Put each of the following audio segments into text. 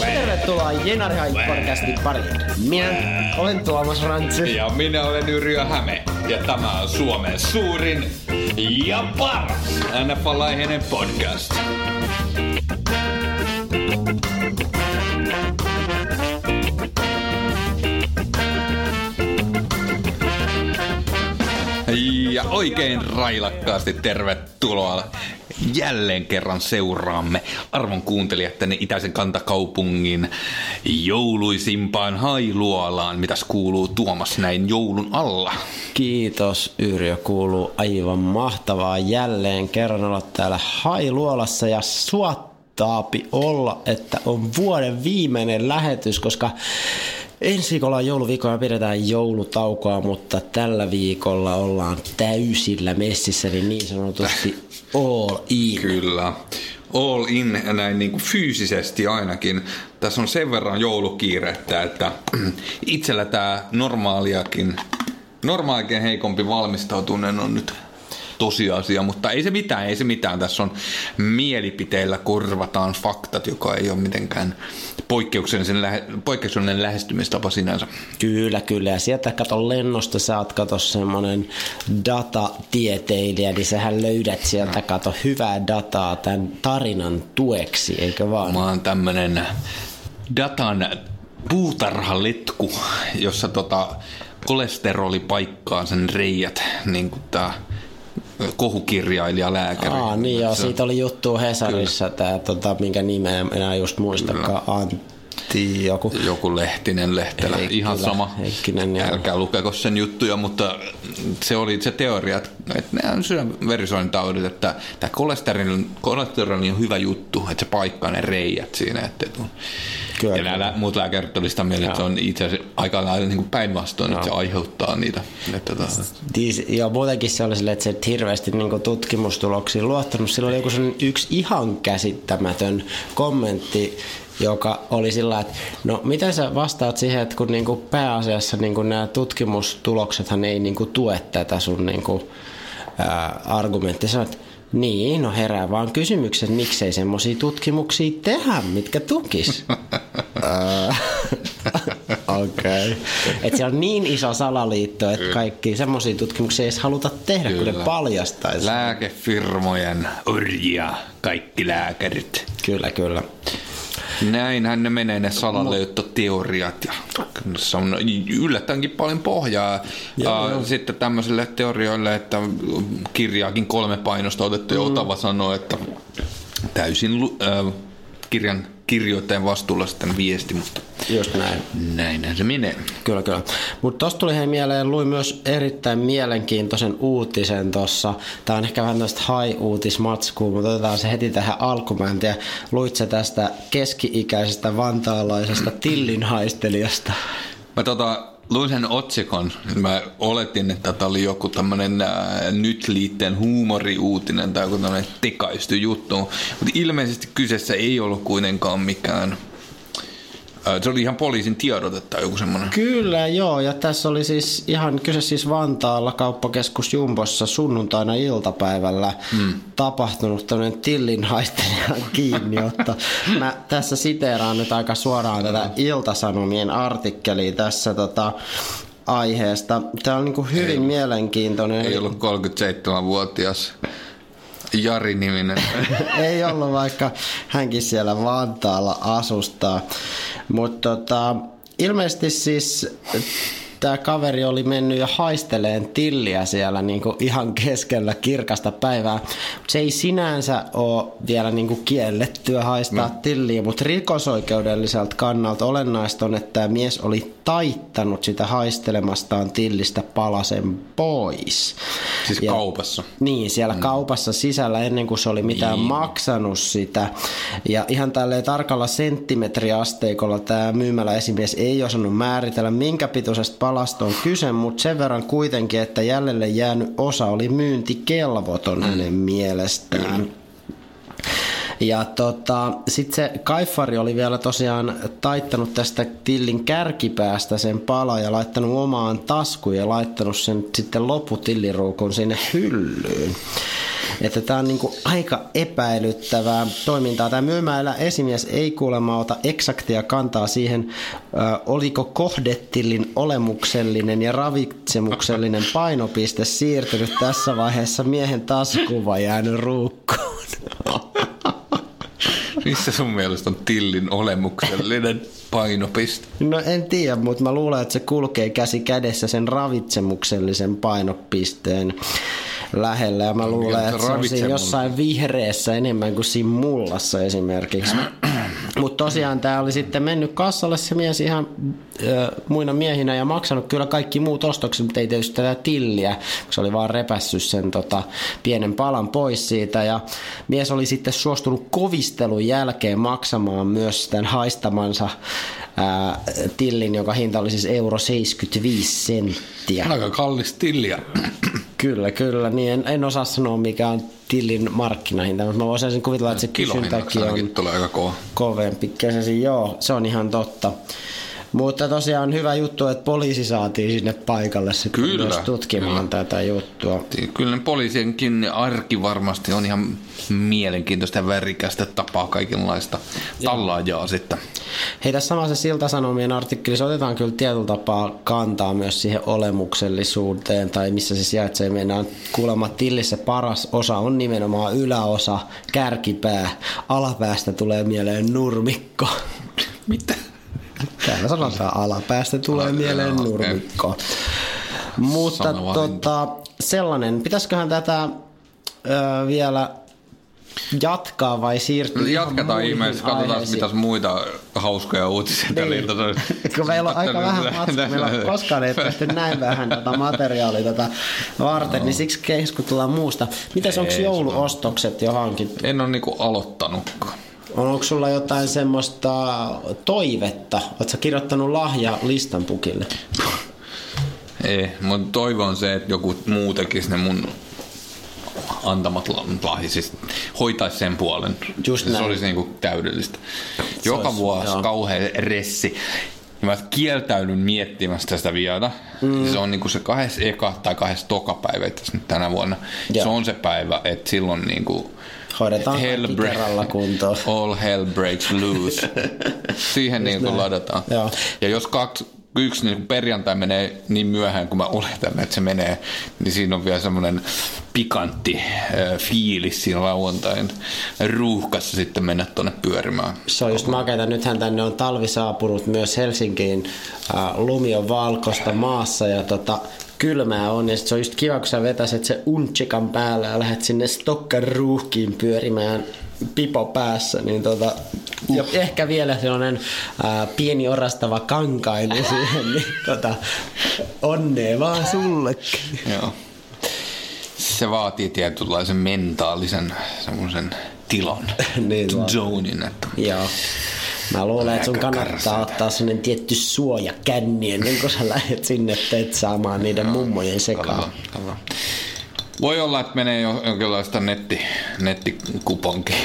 Tervetuloa Jenari podcastin pariin. Minä olen Tuomas Rantsi. Ja minä olen Yrjö Häme. Ja tämä on Suomen suurin ja paras NFL-aiheinen podcast. Ja oikein railakkaasti tervetuloa jälleen kerran seuraamme arvon kuuntelijat tänne itäisen kantakaupungin jouluisimpaan Hailuolaan. Mitäs kuuluu Tuomas näin joulun alla? Kiitos Yrjö, kuuluu aivan mahtavaa jälleen kerran olla täällä Hailuolassa ja suottaapi olla, että on vuoden viimeinen lähetys, koska Ensi viikolla on jouluviikko ja pidetään joulutaukoa, mutta tällä viikolla ollaan täysillä messissä, niin niin sanotusti all in. Kyllä. All in näin niin kuin fyysisesti ainakin. Tässä on sen verran joulukiirettä, että itsellä tämä normaaliakin, normaalikin heikompi valmistautuminen on nyt tosiasia, mutta ei se mitään, ei se mitään. Tässä on mielipiteillä korvataan faktat, joka ei ole mitenkään poikkeuksellinen, lähe, poikkeuksellinen lähestymistapa sinänsä. Kyllä, kyllä. Ja sieltä kato lennosta, sä oot kato semmonen datatieteilijä, niin sähän löydät sieltä kato hyvää dataa tämän tarinan tueksi, eikö vaan? Mä oon tämmönen datan puutarhaletku, jossa tota kolesteroli paikkaa sen reijät, niin kuin tää kohukirjailija, lääkäri. Aa, niin joo, siitä oli juttu Hesarissa, tämä, tota, minkä nimeä enää just muistakaan, Antti joku. Joku Lehtinen, Lehtelä, Heikkilä, ihan sama. Heikkinen, joo. Älkää lukeko sen juttuja, mutta se oli se teoria, että, että ne on sydänverisuonitaudit, että tämä kolesteroli, kolesteroli on hyvä juttu, että se paikkaa ne reijät siinä, että Kyllä, ja nämä muut lääkärit oli sitä mieltä, että se on itse asiassa aika lailla niin päinvastoin, että se aiheuttaa niitä. Että, tota... Joo, muutenkin se oli silleen, että se et hirveästi niin tutkimustuloksiin luottanut. Sillä oli joku yksi ihan käsittämätön kommentti, joka oli sillä että no miten sä vastaat siihen, että kun niinku pääasiassa niinku nämä tutkimustuloksethan ei niinku tue tätä sun niinku, ää, argumenttia. että niin, no herää vaan kysymykset, miksei semmoisia tutkimuksia tehdä, mitkä tukis. Okei. Okay. Se on niin iso salaliitto, että kaikki semmoisia tutkimuksia ei edes haluta tehdä, Kyllä. kun ne paljastaisi. Lääkefirmojen orjia, kaikki lääkärit. Kyllä, kyllä. Näinhän ne menee ne salaliittoteoriat ja se on yllättäenkin paljon pohjaa. Joo, uh, joo. Sitten tämmöisille teorioille, että kirjaakin kolme painosta otettu mm. ja Otava sanoi, että täysin uh, kirjan kirjoittajan vastuulla sitten viesti, mutta Just näin. näinhän se menee. Kyllä, kyllä. Mutta tosta tuli hei mieleen, luin myös erittäin mielenkiintoisen uutisen tuossa. Tämä on ehkä vähän tästä hai-uutismatskua, mutta otetaan se heti tähän alkuun. En tiedä, luit se tästä keski-ikäisestä vantaalaisesta tillinhaistelijasta? Mä tota, luin sen otsikon. Mä oletin, että tämä oli joku tämmöinen äh, nyt liitteen huumoriuutinen tai joku tämmöinen tekaistu juttu. Mutta ilmeisesti kyseessä ei ollut kuitenkaan mikään se oli ihan poliisin tiedote tai joku semmoinen. Kyllä, joo. Ja tässä oli siis ihan kyse siis Vantaalla kauppakeskus Jumbossa sunnuntaina iltapäivällä hmm. tapahtunut tämmöinen tillinhaistelijan kiinniotto. Mä tässä siteeraan nyt aika suoraan tätä Iltasanomien artikkelia tässä tota, aiheesta. Tämä on niin hyvin ei, mielenkiintoinen. Ei ollut 37-vuotias Jari-niminen. ei ollut, vaikka hänkin siellä Vantaalla asustaa. Mutta tota, ilmeisesti siis tämä kaveri oli mennyt jo haisteleen tilliä siellä niin kuin ihan keskellä kirkasta päivää. Se ei sinänsä ole vielä niin kuin kiellettyä haistaa no. tilliä, mutta rikosoikeudelliselta kannalta olennaista on, että tämä mies oli taittanut sitä haistelemastaan tillistä palasen pois. Siis ja, kaupassa? Niin, siellä mm. kaupassa sisällä ennen kuin se oli mitään niin. maksanut sitä. Ja ihan tälleen tarkalla senttimetriasteikolla tämä myymälä esimies ei osannut määritellä, minkä pituisesta palasta on kyse, mutta sen verran kuitenkin, että jäljelle jäänyt osa oli myyntikelvoton hänen mielestään. Ja tota, sitten se Kaifari oli vielä tosiaan taittanut tästä tillin kärkipäästä sen pala ja laittanut omaan taskuun ja laittanut sen sitten loputilliruukun sinne hyllyyn. Että tämä on niinku aika epäilyttävää toimintaa. Tämä myymäillä esimies ei kuulemma ota eksaktia kantaa siihen, ö, oliko kohdetillin olemuksellinen ja ravitsemuksellinen painopiste siirtynyt tässä vaiheessa miehen taskuun vai jäänyt ruukkuun. Missä sun mielestä on tillin olemuksellinen painopiste? No en tiedä, mutta mä luulen, että se kulkee käsi kädessä sen ravitsemuksellisen painopisteen lähellä. Ja mä luulen, että se on siinä jossain vihreässä enemmän kuin siinä mullassa esimerkiksi. Mutta tosiaan tämä oli sitten mennyt kassalle se mies ihan ö, muina miehinä ja maksanut kyllä kaikki muut ostokset, mutta ei tietysti tätä tilliä, kun se oli vaan repässyt sen tota, pienen palan pois siitä. Ja mies oli sitten suostunut kovistelun jälkeen maksamaan myös tämän haistamansa ää, tillin, joka hinta oli siis euro 75 senttiä. Aika kallis tilliä. Kyllä, kyllä. Niin en, en osaa sanoa, mikä on tillin markkinahinta, mutta mä voisin kuvitella, että se kysyntäkin on tulee aika kova. kovempi. Kesäsi, joo, se on ihan totta. Mutta tosiaan hyvä juttu, että poliisi saatiin sinne paikalle sitten Kyllä, myös tutkimaan kyllä. tätä juttua. Kyllä ne poliisienkin arki varmasti on ihan mielenkiintoista ja värikästä tapaa kaikenlaista tallaajaa sitten. Hei, tässä samassa Siltasanomien artikkelissa otetaan kyllä tietyllä tapaa kantaa myös siihen olemuksellisuuteen tai missä se sijaitsee. Mennään kuulemma tillissä paras osa on nimenomaan yläosa, kärkipää, alapäästä tulee mieleen nurmikko. Mitä? Täällä sanotaan alapäästä tulee mieleen nurmikko. Mutta tota, sellainen, pitäisiköhän tätä ö, vielä jatkaa vai siirtyä Jatketaan ihmeessä, katsotaan mitäs muita hauskoja uutisia tällä Niin. iltana. Kun meillä on aika vähän matkaa, meillä on koskaan ei tehty näin vähän tätä materiaalia tätä varten, niin siksi keskustellaan muusta. Mitäs onko jouluostokset jo hankittu? En ole niinku aloittanutkaan. On, onko sulla jotain semmoista toivetta? Oletko kirjoittanut lahja listan pukille? Ei, mutta toivon se, että joku muu tekisi ne mun antamat la- lahjat, siis hoitaisi sen puolen. Just se näin. olisi niinku täydellistä. Joka olisi, vuosi joo. kauhean ressi. Ja mä kieltäydyn miettimästä sitä vielä. Mm. Se on niinku se kahdessa eka tai kahdessa toka päivä tässä nyt tänä vuonna. Joo. Se on se päivä, että silloin niinku Hoidetaan kaikki break- kerralla kuntoon. All hell breaks loose. Siihen niin kuin ladataan. Joo. Ja jos kaksi, yksi niin perjantai menee niin myöhään kuin mä oletan, että se menee, niin siinä on vielä semmoinen pikantti äh, fiilis siinä lauantain ruuhkassa sitten mennä tuonne pyörimään. Se on just makeita. Nythän tänne on talvi saapunut myös Helsinkiin. Ää, lumi on valkoista maassa ja tota, kylmää on. Ja sit se on just kiva, kun sä vetäset se untsikan päällä ja lähdet sinne Stokkan ruuhkiin pyörimään pipo päässä, niin tota, ja ehkä vielä sellainen ää, pieni orastava kankainen siihen, niin tota, onnea vaan sullekin. Joo. Se vaatii tietynlaisen mentaalisen semmoisen tilan, Niin zonin, että Joo. Mä luulen, että sun kannattaa ottaa sellainen tietty suojakänni ennen kuin sä lähdet sinne petsaamaan niiden mummojen sekaan. Voi olla, että menee jo jonkinlaista netti, nettikuponkia.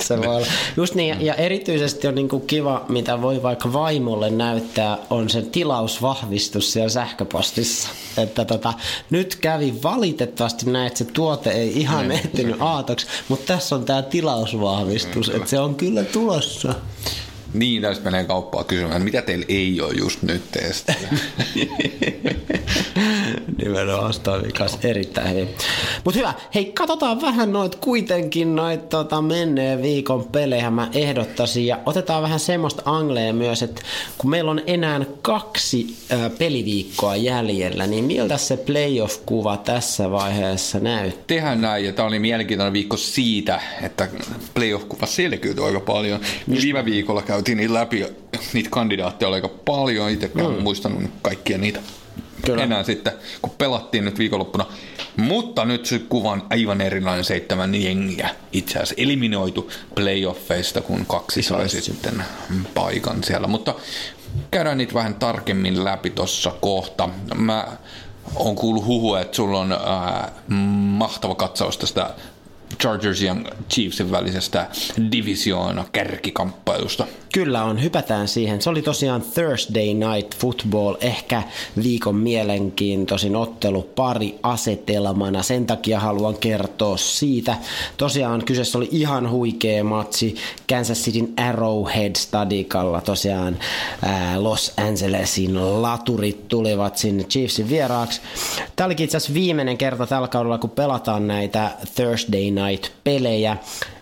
Se voi olla. Just niin, ja erityisesti on niinku kiva, mitä voi vaikka vaimolle näyttää, on se tilausvahvistus siellä sähköpostissa. Että tota, nyt kävi valitettavasti näin, että se tuote ei ihan ehtinyt aatoksi, mutta tässä on tämä tilausvahvistus, että se on kyllä tulossa. Niin, tästä menee kauppaa kysymään, mitä teillä ei ole just nyt teistä. Nimenomaan toimii kans erittäin hyvin. Mutta hyvä, hei katsotaan vähän noit kuitenkin noit tota, menneen viikon pelejä mä ehdottaisin ja otetaan vähän semmoista angleja myös, että kun meillä on enää kaksi ää, peliviikkoa jäljellä, niin miltä se playoff-kuva tässä vaiheessa näyttää? Tehdään näin, ja tämä oli mielenkiintoinen viikko siitä, että playoff-kuva selkiytyi aika paljon. Viime viikolla käytiin niin läpi, niitä kandidaatteja oli aika paljon, itsekään mm. muistanut kaikkia niitä Kyllä. enää sitten, kun pelattiin nyt viikonloppuna. Mutta nyt se kuva on aivan erilainen seitsemän jengiä itse asiassa eliminoitu playoffeista, kun kaksi sai sitten paikan siellä. Mutta käydään niitä vähän tarkemmin läpi tuossa kohta. Mä oon kuullut huhua, että sulla on ää, mahtava katsaus tästä Chargers ja Chiefsin välisestä divisioona kärkikamppailusta. Kyllä on, hypätään siihen. Se oli tosiaan Thursday Night Football, ehkä viikon mielenkiintoisin ottelu pari asetelmana. Sen takia haluan kertoa siitä. Tosiaan kyseessä oli ihan huikea matsi Kansas Cityn Arrowhead Stadikalla. Tosiaan ää, Los Angelesin laturit tulivat sinne Chiefsin vieraaksi. Tämä olikin itse asiassa viimeinen kerta tällä kaudella, kun pelataan näitä Thursday Night-pelejä.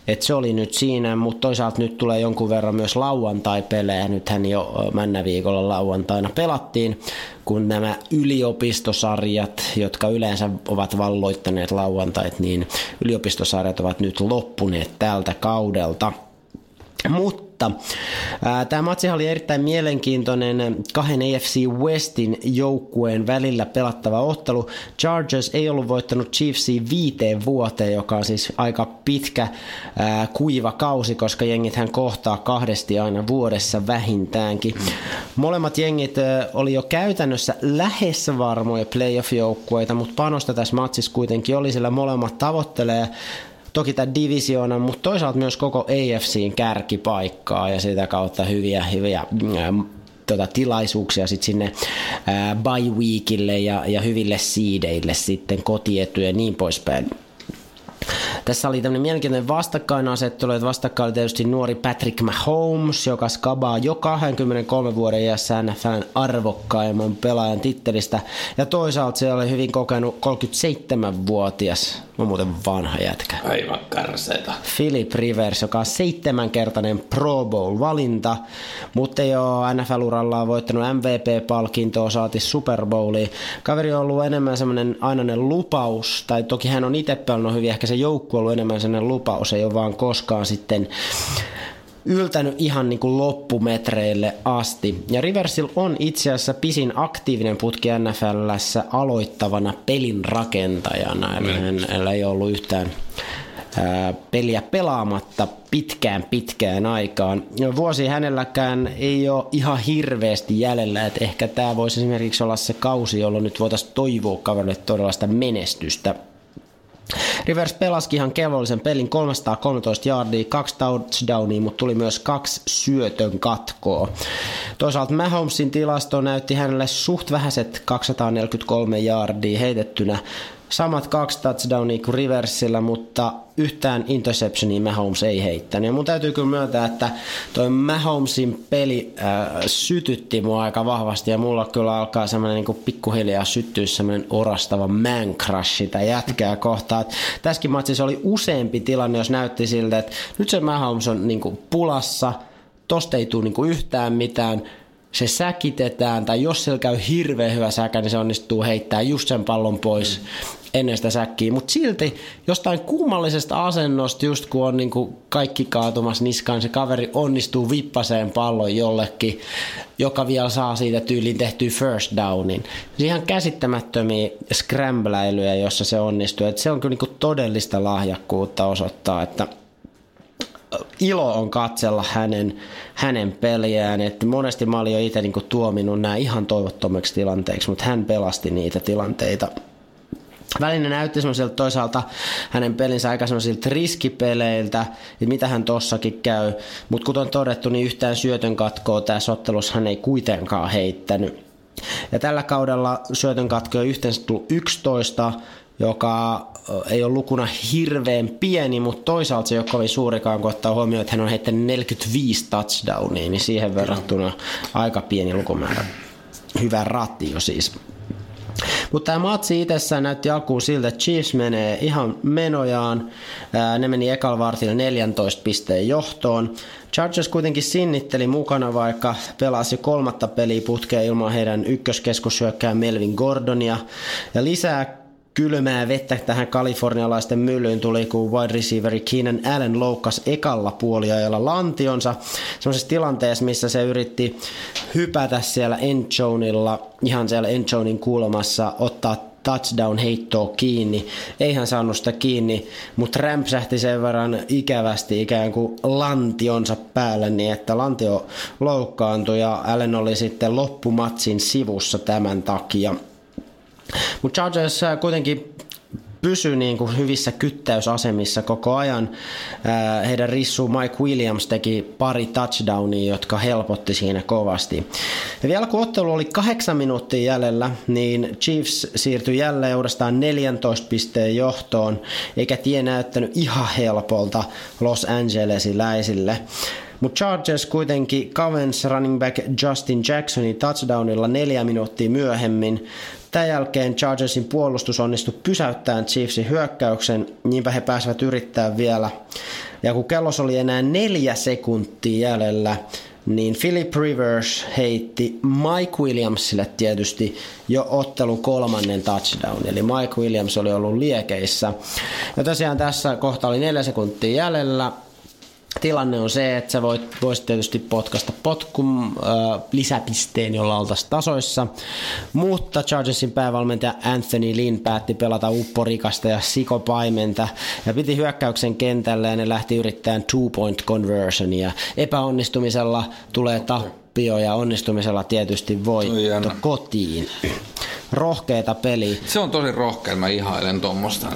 Et se oli nyt siinä, mutta toisaalta nyt tulee jonkun verran myös lauantai-pelejä. Nythän jo männä viikolla lauantaina pelattiin, kun nämä yliopistosarjat, jotka yleensä ovat valloittaneet lauantait, niin yliopistosarjat ovat nyt loppuneet tältä kaudelta. Mutta mutta tämä matsi oli erittäin mielenkiintoinen kahden AFC Westin joukkueen välillä pelattava ottelu. Chargers ei ollut voittanut Chiefsia viiteen vuoteen, joka on siis aika pitkä ää, kuiva kausi, koska jengithän kohtaa kahdesti aina vuodessa vähintäänkin. Molemmat jengit ää, oli jo käytännössä lähes varmoja playoff-joukkueita, mutta panosta tässä matsissa kuitenkin oli, sillä molemmat tavoittelee toki tämä divisioona, mutta toisaalta myös koko AFCin kärkipaikkaa ja sitä kautta hyviä, hyviä mm, tota, tilaisuuksia sit sinne ää, bye weekille ja, ja hyville siideille sitten kotietuja ja niin poispäin. Tässä oli tämmöinen mielenkiintoinen vastakkainasettelu, että vastakkain oli tietysti nuori Patrick Mahomes, joka skabaa jo 23 vuoden iässä NFLn arvokkaimman pelaajan tittelistä. Ja toisaalta se oli hyvin kokenut 37-vuotias, mä muuten vanha jätkä. Aivan karseita. Philip Rivers, joka on seitsemänkertainen Pro Bowl-valinta, mutta ei ole NFL-urallaan voittanut MVP-palkintoa, saati Super Bowlia. Kaveri on ollut enemmän semmoinen ainainen lupaus, tai toki hän on itse pelannut hyvin, ehkä se joukkue ollut enemmän sellainen lupaus, ei ole vaan koskaan sitten yltänyt ihan niin kuin loppumetreille asti. Ja Riversil on itse asiassa pisin aktiivinen putki NFLssä aloittavana pelin rakentajana. Eli hänellä ei ollut yhtään peliä pelaamatta pitkään pitkään aikaan. Vuosi hänelläkään ei ole ihan hirveästi jäljellä, että ehkä tämä voisi esimerkiksi olla se kausi, jolloin nyt voitaisiin toivoa kaverille todella sitä menestystä. Rivers pelasi ihan kelvollisen pelin 313 yardia, kaksi touchdownia, mutta tuli myös kaksi syötön katkoa. Toisaalta Mahomesin tilasto näytti hänelle suht vähäiset 243 yardia heitettynä, samat kaksi touchdownia kuin Riversilla, mutta yhtään interceptionia Mahomes ei heittänyt. Ja mun täytyy kyllä myöntää, että toi Mahomesin peli äh, sytytti mua aika vahvasti ja mulla kyllä alkaa semmoinen niin pikkuhiljaa syttyä semmoinen orastava man crush sitä jätkää kohtaan. Tässäkin matsissa oli useampi tilanne, jos näytti siltä, että nyt se Mahomes on niin kuin pulassa, tosta ei tule niin kuin yhtään mitään, se säkitetään, tai jos sillä käy hirveän hyvä säkä, niin se onnistuu heittää just sen pallon pois mm. ennen sitä säkkiä. Mutta silti jostain kummallisesta asennosta, just kun on niinku kaikki kaatumassa niskaan, se kaveri onnistuu vippaseen pallon jollekin, joka vielä saa siitä tyyliin tehtyä first downin. Ihan käsittämättömiä scrambläilyjä, jossa se onnistuu. Et se on kyllä niinku todellista lahjakkuutta osoittaa, että ilo on katsella hänen, hänen peliään. että monesti mä olin jo itse niinku tuominut nämä ihan toivottomiksi tilanteiksi, mutta hän pelasti niitä tilanteita Välinen näytti semmoiselta toisaalta hänen pelinsä aika semmoisilta riskipeleiltä, että mitä hän tossakin käy. Mutta kuten todettu, niin yhtään syötön katkoa tässä ottelussa hän ei kuitenkaan heittänyt. Ja tällä kaudella syötön katkoja yhteensä tullut 11, joka ei ole lukuna hirveän pieni, mutta toisaalta se ei ole kovin suurikaan, kun ottaa huomioon, että hän on heittänyt 45 touchdownia, niin siihen verrattuna aika pieni lukumäärä. Hyvä ratio siis. Mutta tämä matsi itsessään näytti alkuun siltä, että Chiefs menee ihan menojaan. ne meni ekalla vartilla 14 pisteen johtoon. Chargers kuitenkin sinnitteli mukana, vaikka pelasi kolmatta peliä putkea ilman heidän ykköskeskushyökkään Melvin Gordonia. Ja lisää kylmää vettä tähän kalifornialaisten myllyyn tuli, kun wide receiveri Keenan Allen loukkasi ekalla puoliajalla lantionsa semmoisessa tilanteessa, missä se yritti hypätä siellä endzonella, ihan siellä endzonein kulmassa, ottaa touchdown heittoa kiinni. Ei hän saanut sitä kiinni, mutta rämpsähti sen verran ikävästi ikään kuin lantionsa päälle, niin että lantio loukkaantui ja Allen oli sitten loppumatsin sivussa tämän takia. Mutta Chargers kuitenkin pysyi niin kuin hyvissä kyttäysasemissa koko ajan. Heidän rissu Mike Williams teki pari touchdownia, jotka helpotti siinä kovasti. Ja vielä kun ottelu oli kahdeksan minuuttia jäljellä, niin Chiefs siirtyi jälleen uudestaan 14 pisteen johtoon, eikä tie näyttänyt ihan helpolta Los Angelesiläisille. Mutta Chargers kuitenkin kavens running back Justin Jacksonin touchdownilla neljä minuuttia myöhemmin. Tämän jälkeen Chargersin puolustus onnistui pysäyttämään Chiefsin hyökkäyksen, niinpä he pääsevät yrittää vielä. Ja kun kellos oli enää neljä sekuntia jäljellä, niin Philip Rivers heitti Mike Williamsille tietysti jo ottelun kolmannen touchdown, eli Mike Williams oli ollut liekeissä. Ja tosiaan tässä kohta oli neljä sekuntia jäljellä, tilanne on se, että sä voit, voisit tietysti potkasta potkun äh, lisäpisteen, jolla oltaisiin tasoissa, mutta Chargersin päävalmentaja Anthony Lynn päätti pelata upporikasta ja sikopaimenta ja piti hyökkäyksen kentälle ja ne lähti yrittämään two-point conversionia. Epäonnistumisella tulee tappio ja onnistumisella tietysti voitto kotiin rohkeita peli. Se on tosi rohkea, mä ihailen tuommoista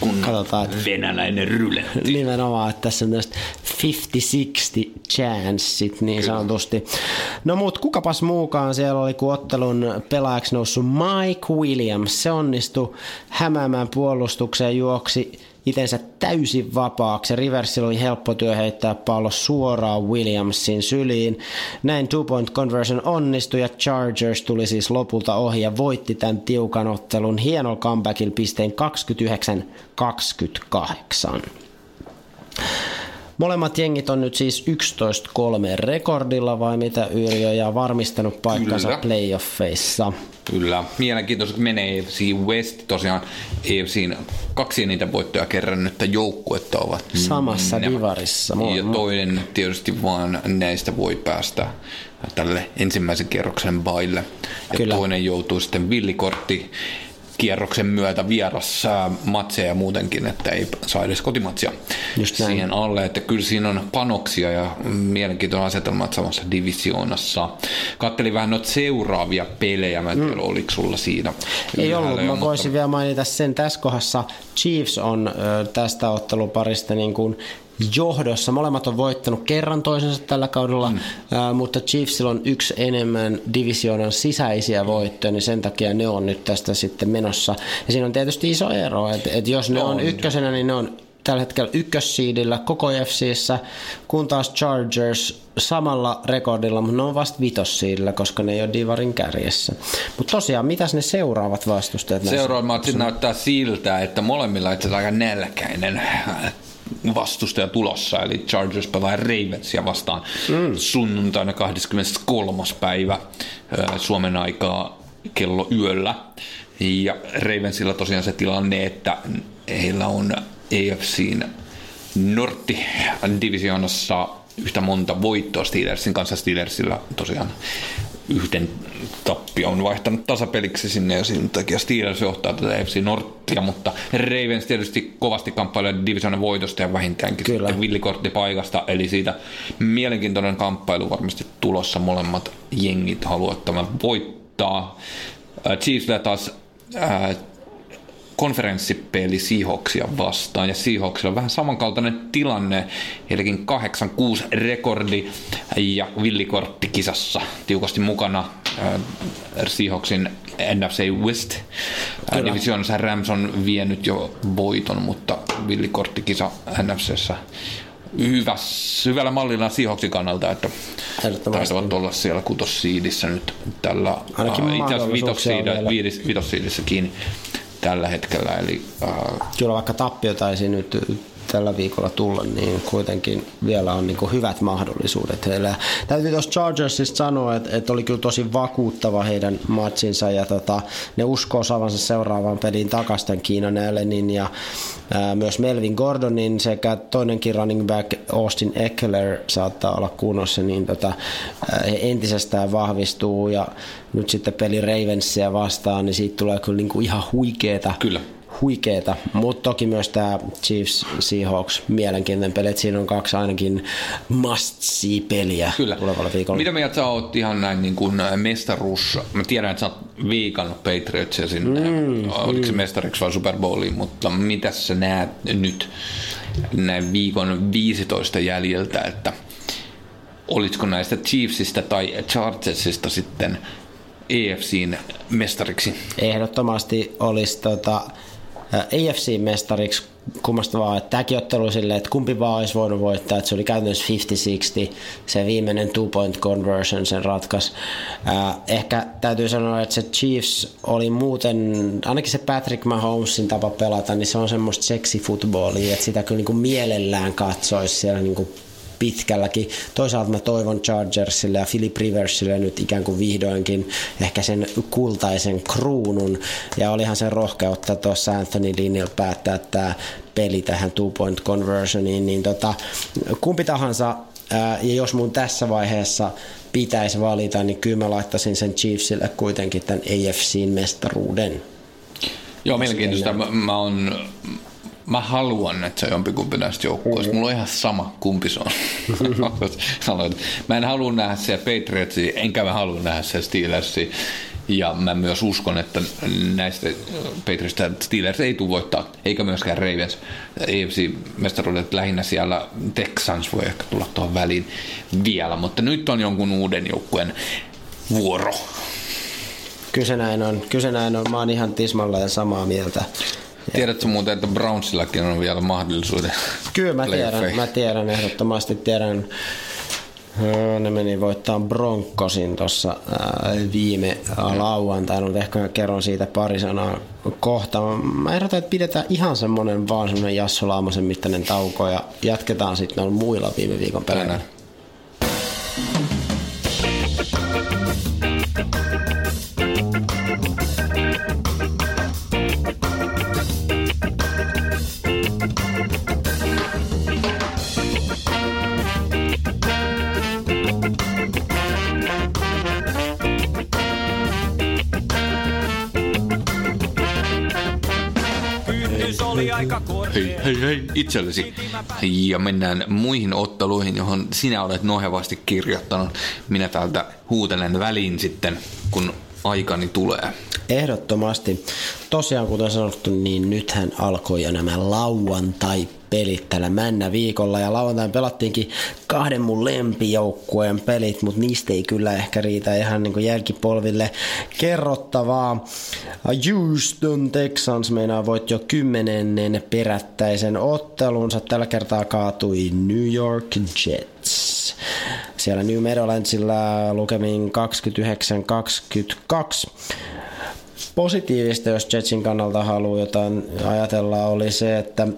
kun Katsotaan, että venäläinen ryletti. Nimenomaan, että tässä on 50-60 chanssit niin sanotusti. No mut kukapas muukaan siellä oli, kun ottelun pelaajaksi noussut Mike Williams. Se onnistui hämäämään puolustukseen juoksi itensä täysin vapaaksi. Riversilla oli helppo työ heittää pallo suoraan Williamsin syliin. Näin two-point conversion onnistui ja Chargers tuli siis lopulta ohi ja voitti tämän tiukan ottelun hienolla comebackilla pisteen 29-28. Molemmat jengit on nyt siis 11-3 rekordilla vai mitä Yrjö ja varmistanut paikkansa Kyllä. playoffeissa. Kyllä, mielenkiintoisesti menee AFC West tosiaan AFCin kaksi niitä voittoja kerännyttä joukkuetta ovat. Samassa ne, divarissa. Ja toinen tietysti vaan näistä voi päästä tälle ensimmäisen kierroksen baille. Ja Kyllä. toinen joutuu sitten villikortti kierroksen myötä vieras matseja muutenkin, että ei saa edes kotimatsia Just siihen alle. Että kyllä siinä on panoksia ja mielenkiintoinen asetelma samassa divisioonassa. Kattelin vähän noita seuraavia pelejä, mä en tiedä, mm. oliko sulla siinä. Ei ollut, mä voisin mutta... vielä mainita sen tässä kohdassa. Chiefs on tästä otteluparista niin kuin johdossa. Molemmat on voittanut kerran toisensa tällä kaudella, mm. ää, mutta Chiefsillä on yksi enemmän divisioonan sisäisiä voittoja, niin sen takia ne on nyt tästä sitten menossa. Ja siinä on tietysti iso ero, että et jos ne on, on ykkösenä, niin ne on tällä hetkellä ykkössiidillä koko FCissä, kun taas Chargers samalla rekordilla, mutta ne on vasta vitossiidillä, koska ne ei ole Divarin kärjessä. Mutta tosiaan, mitäs ne seuraavat vastustajat? Seuraavat näyttää siltä, että molemmilla itse aika nälkäinen vastustaja tulossa, eli Chargers pelaa Ravensia vastaan mm. sunnuntaina 23. päivä Suomen aikaa kello yöllä. Ja Ravensilla tosiaan se tilanne, että heillä on AFCin Nortti-divisioonassa yhtä monta voittoa Steelersin kanssa. Steelersillä tosiaan yhden tappio on vaihtanut tasapeliksi sinne ja sen takia Steelers johtaa tätä FC Norttia, mutta Ravens tietysti kovasti kamppailee divisionen voitosta ja vähintäänkin Kyllä. villikorttipaikasta, eli siitä mielenkiintoinen kamppailu varmasti tulossa molemmat jengit haluavat tämän voittaa. Chiefsillä taas äh, konferenssipeli Seahawksia vastaan, ja Seahawksilla on vähän samankaltainen tilanne, heilläkin 8-6 rekordi ja villikortti kisassa. Tiukasti mukana äh, Seahawksin NFC West. Äh, divisioonassa Rams on vienyt jo voiton, mutta villikorttikisa NFCssä hyvässä, hyvällä mallilla Seahawksin kannalta, että taitavat olla siellä kutossiidissä nyt tällä, Ainakin uh, itse asiassa vitossiidissä kiinni tällä hetkellä. Eli, uh... Kyllä vaikka tappio taisi nyt tällä viikolla tulla, niin kuitenkin vielä on niin hyvät mahdollisuudet heillä. Täytyy tuossa Chargersista sanoa, että, että oli kyllä tosi vakuuttava heidän matsinsa ja tota, ne uskoo saavansa seuraavaan peliin takaisin Kiinan Allenin ja ää, myös Melvin Gordonin sekä toinenkin running back Austin Eckler saattaa olla kunnossa, niin tota, he entisestään vahvistuu ja nyt sitten peli Ravensia vastaan, niin siitä tulee kyllä niin kuin ihan huikeeta kyllä huikeeta, mutta toki myös tämä Chiefs Seahawks mielenkiintoinen peli, että siinä on kaksi ainakin must see peliä Kyllä. tulevalla viikolla. Mitä mieltä sä oot ihan näin niin kuin mestaruus? Mä tiedän, että sä oot viikannut Patriotsia sinne. Mm, Oliko mm. se mestariksi vai Super Bowliin, mutta mitä sä näet nyt näin viikon 15 jäljiltä, että olisiko näistä Chiefsistä tai Chargersista sitten EFCin mestariksi? Ehdottomasti olisi tota, AFC-mestariksi kummasta vaan, että tämäkin ottelu silleen, että kumpi vaan olisi voinut voittaa, että se oli käytännössä 50-60, se viimeinen two-point conversion sen ratkas. ehkä täytyy sanoa, että se Chiefs oli muuten, ainakin se Patrick Mahomesin tapa pelata, niin se on semmoista seksi footballia, että sitä kyllä niin kuin mielellään katsoisi siellä niin kuin pitkälläkin. Toisaalta mä toivon Chargersille ja Philip Riversille nyt ikään kuin vihdoinkin ehkä sen kultaisen kruunun. Ja olihan se rohkeutta tuossa Anthony Linnil päättää tämä peli tähän two point conversioniin, niin tota, kumpi tahansa ja jos mun tässä vaiheessa pitäisi valita, niin kyllä mä laittaisin sen Chiefsille kuitenkin tämän AFCin mestaruuden. Joo, mielenkiintoista. Mä, mä oon mä haluan, että se on jompikumpi näistä joukkueista. Mulla on ihan sama, kumpi se on. mä en halua nähdä se Patriotsia, enkä mä halua nähdä se Steelersia. Ja mä myös uskon, että näistä Patriotsista Steelers ei tule voittaa, eikä myöskään Ravens. AFC-mestaruudet lähinnä siellä Texans voi ehkä tulla tuohon väliin vielä, mutta nyt on jonkun uuden joukkueen vuoro. Kyllä näin on. Kyllä näin on. Mä oon ihan tismalleen samaa mieltä. Tiedätkö muuten, että Brownsillakin on vielä mahdollisuuden? Kyllä mä tiedän, mä tiedän ehdottomasti tiedän. Ne meni voittaa Broncosin tuossa viime lauantaina, mutta ehkä mä kerron siitä pari sanaa kohta. Mä ehdotan, että pidetään ihan semmonen vaan semmonen Jassu Laamosen mittainen tauko ja jatketaan sitten noilla muilla viime viikon peleillä. hei, hei, hei, itsellesi. Ja mennään muihin otteluihin, johon sinä olet nohevasti kirjoittanut. Minä täältä huutelen väliin sitten, kun aikani tulee. Ehdottomasti. Tosiaan, kuten sanottu, niin nythän alkoi jo nämä lauantai pelit tällä männä viikolla ja lauantain pelattiinkin kahden mun lempijoukkueen pelit, mutta niistä ei kyllä ehkä riitä ihan niin jälkipolville kerrottavaa. Houston Texans meinaa voit jo kymmenennen perättäisen ottelunsa. Tällä kertaa kaatui New York Jets. Siellä New Meadowlandsilla lukemin 29-22 positiivista, jos Jetsin kannalta haluaa jotain ajatella, oli se, että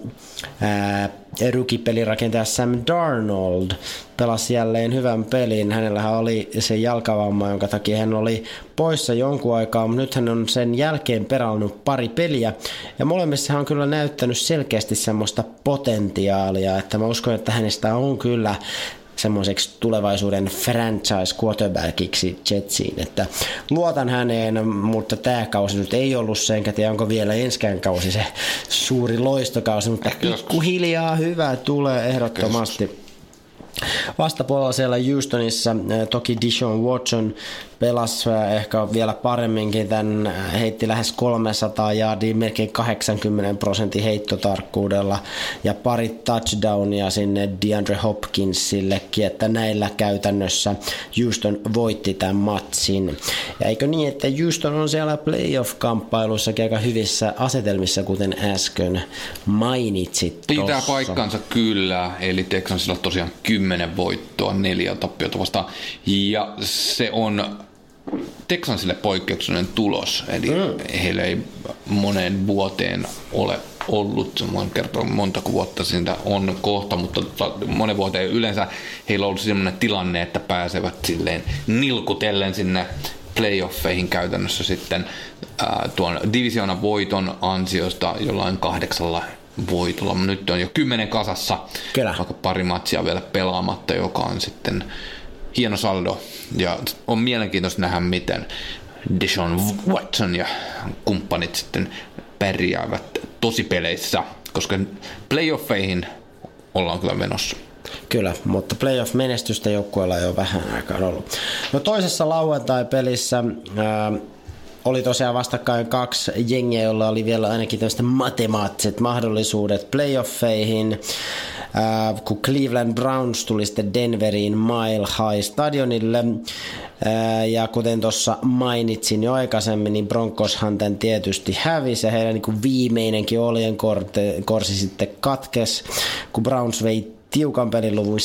rukipelirakentaja Sam Darnold pelasi jälleen hyvän pelin. Hänellähän oli se jalkavamma, jonka takia hän oli poissa jonkun aikaa, mutta nyt hän on sen jälkeen perannut pari peliä. Ja molemmissa hän on kyllä näyttänyt selkeästi semmoista potentiaalia, että mä uskon, että hänestä on kyllä semmoiseksi tulevaisuuden franchise quarterbackiksi Jetsiin, että luotan häneen, mutta tämä kausi nyt ei ollut sen, enkä tiedä onko vielä enskään kausi se suuri loistokausi, mutta pikkuhiljaa hyvä tulee ehdottomasti. Vastapuolella siellä Houstonissa eh, toki Dishon Watson pelasi ehkä vielä paremminkin, tämän heitti lähes 300 yardia, melkein 80 prosentin heittotarkkuudella ja pari touchdownia sinne DeAndre Hopkinsillekin, että näillä käytännössä Houston voitti tämän matsin. Ja eikö niin, että Houston on siellä playoff-kamppailuissa aika hyvissä asetelmissa, kuten äsken mainitsit Pitää tossa. paikkansa kyllä, eli Texansilla tosiaan 10 voittoa, neljä tappiota vastaan, ja se on Texansille poikkeuksellinen tulos, eli mm. heillä ei moneen vuoteen ole ollut, voin kertoa monta vuotta siitä on kohta, mutta monen vuoteen yleensä heillä on ollut sellainen tilanne, että pääsevät silleen nilkutellen sinne playoffeihin käytännössä sitten ää, tuon divisioonan voiton ansiosta jollain kahdeksalla voitolla. Nyt on jo kymmenen kasassa, Kyllä. vaikka pari matsia vielä pelaamatta, joka on sitten hieno saldo ja on mielenkiintoista nähdä, miten Deshaun Watson ja kumppanit sitten pärjäävät tosipeleissä, koska playoffeihin ollaan kyllä menossa. Kyllä, mutta playoff-menestystä joukkueella ei ole vähän aikaa ollut. No toisessa lauantai-pelissä oli tosiaan vastakkain kaksi jengiä, joilla oli vielä ainakin tämmöiset matemaattiset mahdollisuudet playoffeihin. Äh, kun Cleveland Browns tuli sitten Denveriin Mile High Stadionille. Äh, ja kuten tuossa mainitsin jo aikaisemmin, niin Broncoshan tämän tietysti hävisi ja heidän niin viimeinenkin oljen korsi sitten katkes, kun Browns vei tiukan peliluvun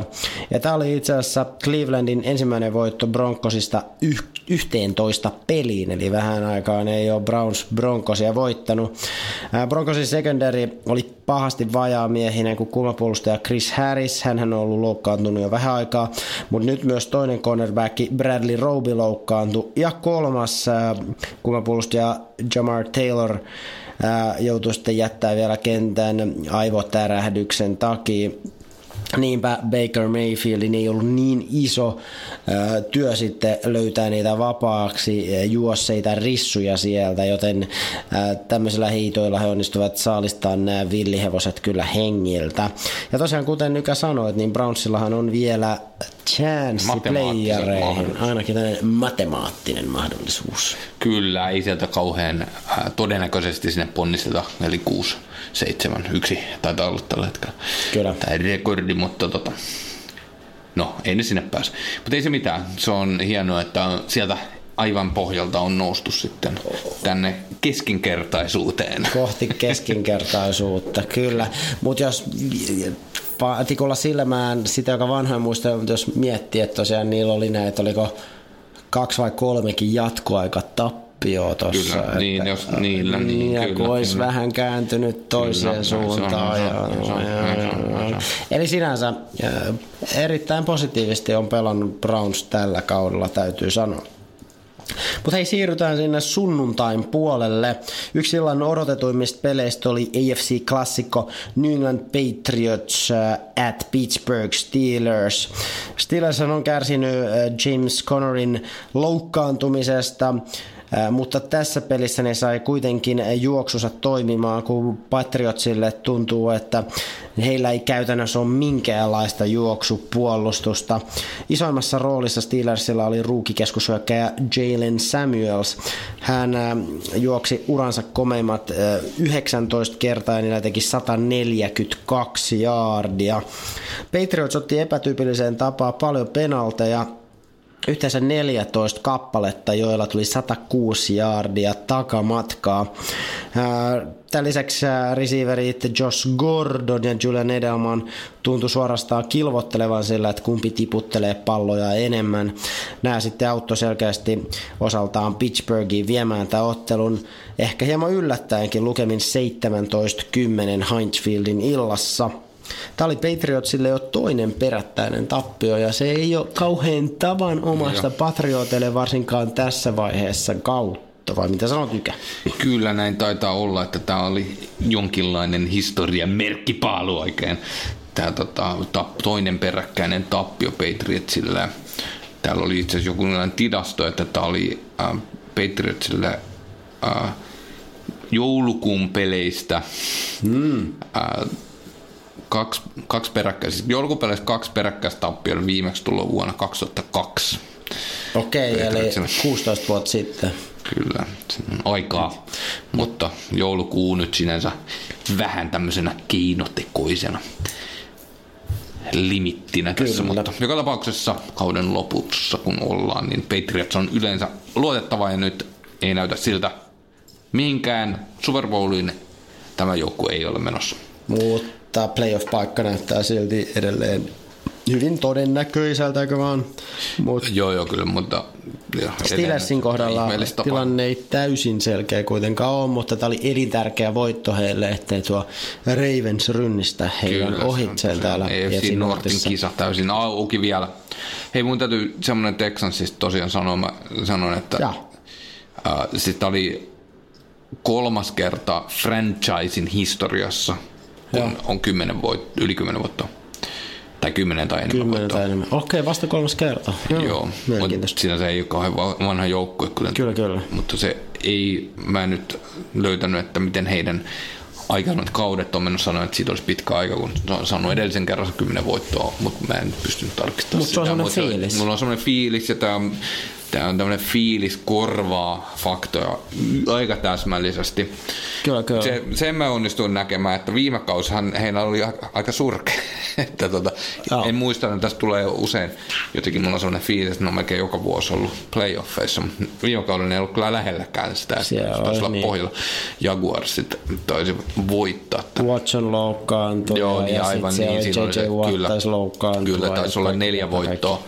17-16. Ja tämä oli itse asiassa Clevelandin ensimmäinen voitto Broncosista yh- 11 peliin, eli vähän aikaan ei ole Browns Broncosia voittanut. Broncosin secondary oli pahasti vajaa miehinen kuin kulmapuolustaja Chris Harris, hän on ollut loukkaantunut jo vähän aikaa, mutta nyt myös toinen cornerback Bradley Roby loukkaantui, ja kolmas kulmapuolustaja Jamar Taylor joutui sitten jättää vielä kentän aivotärähdyksen takia. Niinpä Baker Mayfieldin ei ollut niin iso työ sitten löytää niitä vapaaksi juosseita rissuja sieltä, joten tämmöisillä hiitoilla he onnistuvat saalistaa nämä villihevoset kyllä hengiltä. Ja tosiaan kuten Nykä sanoit, niin Brownsillahan on vielä chance playereihin, ainakin tämmöinen matemaattinen mahdollisuus. Kyllä, ei sieltä kauhean äh, todennäköisesti sinne ponnisteta, eli 6 7, 1 taitaa olla tällä hetkellä. Kyllä. Tämä rekordi, mutta tota, no ei ne sinne pääse. Mutta ei se mitään, se on hienoa, että sieltä aivan pohjalta on noustu sitten tänne keskinkertaisuuteen. Kohti keskinkertaisuutta, kyllä. Mutta jos tikulla silmään sitä, joka vanhoja muista, jos miettii, että tosiaan niillä oli näitä, oliko kaksi vai kolmekin jatkoaika tappioa tuossa. Kyllä, niin, jos niillä, niin, ja kyllä, kun olisi kyllä. vähän kääntynyt toiseen Kyllä, suuntaan. Eli sinänsä äh, erittäin positiivisesti on pelannut Browns tällä kaudella, täytyy sanoa. Mutta hei, siirrytään sinne sunnuntain puolelle. Yksi illan odotetuimmista peleistä oli AFC-klassikko New England Patriots uh, at Pittsburgh Steelers. Steelers on kärsinyt uh, James Connorin loukkaantumisesta, mutta tässä pelissä ne sai kuitenkin juoksussa toimimaan, kun Patriotsille tuntuu, että heillä ei käytännössä ole minkäänlaista juoksupuolustusta. Isoimmassa roolissa Steelersillä oli ruukikeskushyökkäjä Jalen Samuels. Hän juoksi uransa komeimmat ää, 19 kertaa ja niillä teki 142 jaardia. Patriots otti epätyypilliseen tapaan paljon penalteja, yhteensä 14 kappaletta, joilla tuli 106 jaardia takamatkaa. Tämän lisäksi receiverit Josh Gordon ja Julian Edelman tuntui suorastaan kilvottelevan sillä, että kumpi tiputtelee palloja enemmän. Nämä sitten auttoi selkeästi osaltaan Pittsburghiin viemään tämän ottelun ehkä hieman yllättäenkin lukemin 17-10 Heinzfieldin illassa. Tämä oli Patriotsille jo toinen perättäinen tappio ja se ei ole kauhean tavanomasta Patrioteille varsinkaan tässä vaiheessa kautta. Vai mitä sanot Ykä? Kyllä näin taitaa olla, että tämä oli jonkinlainen historian merkkipaalu oikein. Tämä tota, ta, toinen peräkkäinen tappio Patriotsille. Täällä oli itse asiassa joku tilasto, että tämä oli äh, Patriotsille äh, joulukuun peleistä mm. äh, kaksi, kaksi peräkkäistä, joulukuupeleistä kaksi peräkkäistä tappioa viimeksi tullut vuonna 2002. Okei, eli Patriotsille. 16 vuotta sitten. Kyllä, on aikaa, mutta joulukuu nyt sinänsä vähän tämmöisenä keinotekoisena limittinä tässä, Kyllä. mutta joka tapauksessa kauden lopussa kun ollaan, niin Patriots on yleensä luotettava ja nyt ei näytä siltä mihinkään Super Bowliin tämä joukkue ei ole menossa. Mutta playoff-paikka näyttää silti edelleen hyvin todennäköiseltä, eikö vaan? Mut Joo, joo, kyllä, mutta... joo, Steelersin kohdalla tilanne ei täysin selkeä kuitenkaan ole, mutta tämä oli elintärkeä voitto heille, ettei tuo Ravens rynnistä heidän ohitseen se täällä EFC Nortin kisa täysin auki vielä. Hei, mun täytyy semmoinen Texansista tosiaan sanoa, mä sanon, että Ja. äh, siis tää oli kolmas kerta franchisein historiassa, kun Joo. on kymmenen voit, yli kymmenen vuotta. Tai kymmenen tai enemmän Kymmenen voittoa. tai enemmän. Okei, vasta kolmas kerta. Joo, Joo, mutta sinänsä ei ole kauhean va- vanha joukkue, kuten Kyllä, kyllä. mutta se ei mä en nyt löytänyt, että miten heidän aikaisemmat kaudet on mennyt sanoa, että siitä olisi pitkä aika, kun on saanut edellisen kerran kymmenen voittoa, mutta mä en pystynyt tarkistamaan Mut se on sitä. semmoinen fiilis. Mulla on semmoinen fiilis, ja tämä tää on tämmöinen fiilis korvaa faktoja aika täsmällisesti. Kyllä, kyllä. Se, sen mä onnistuin näkemään, että viime kausihan heillä oli aika, surkea. että tota, Joo. en muista, että tästä tulee usein, jotenkin mulla on sellainen fiilis, että ne on melkein joka vuosi ollut playoffeissa. mutta Viime kaudella ne ei ollut kyllä lähelläkään sitä, että taisi oli olla niin. pohjalla. Jaguarsit taisi voittaa. Watson loukkaantui Joo, ja niin sit aivan niin. oli Siinä oli J.J. Watt kyllä, kyllä ja taisi olla neljä voittoa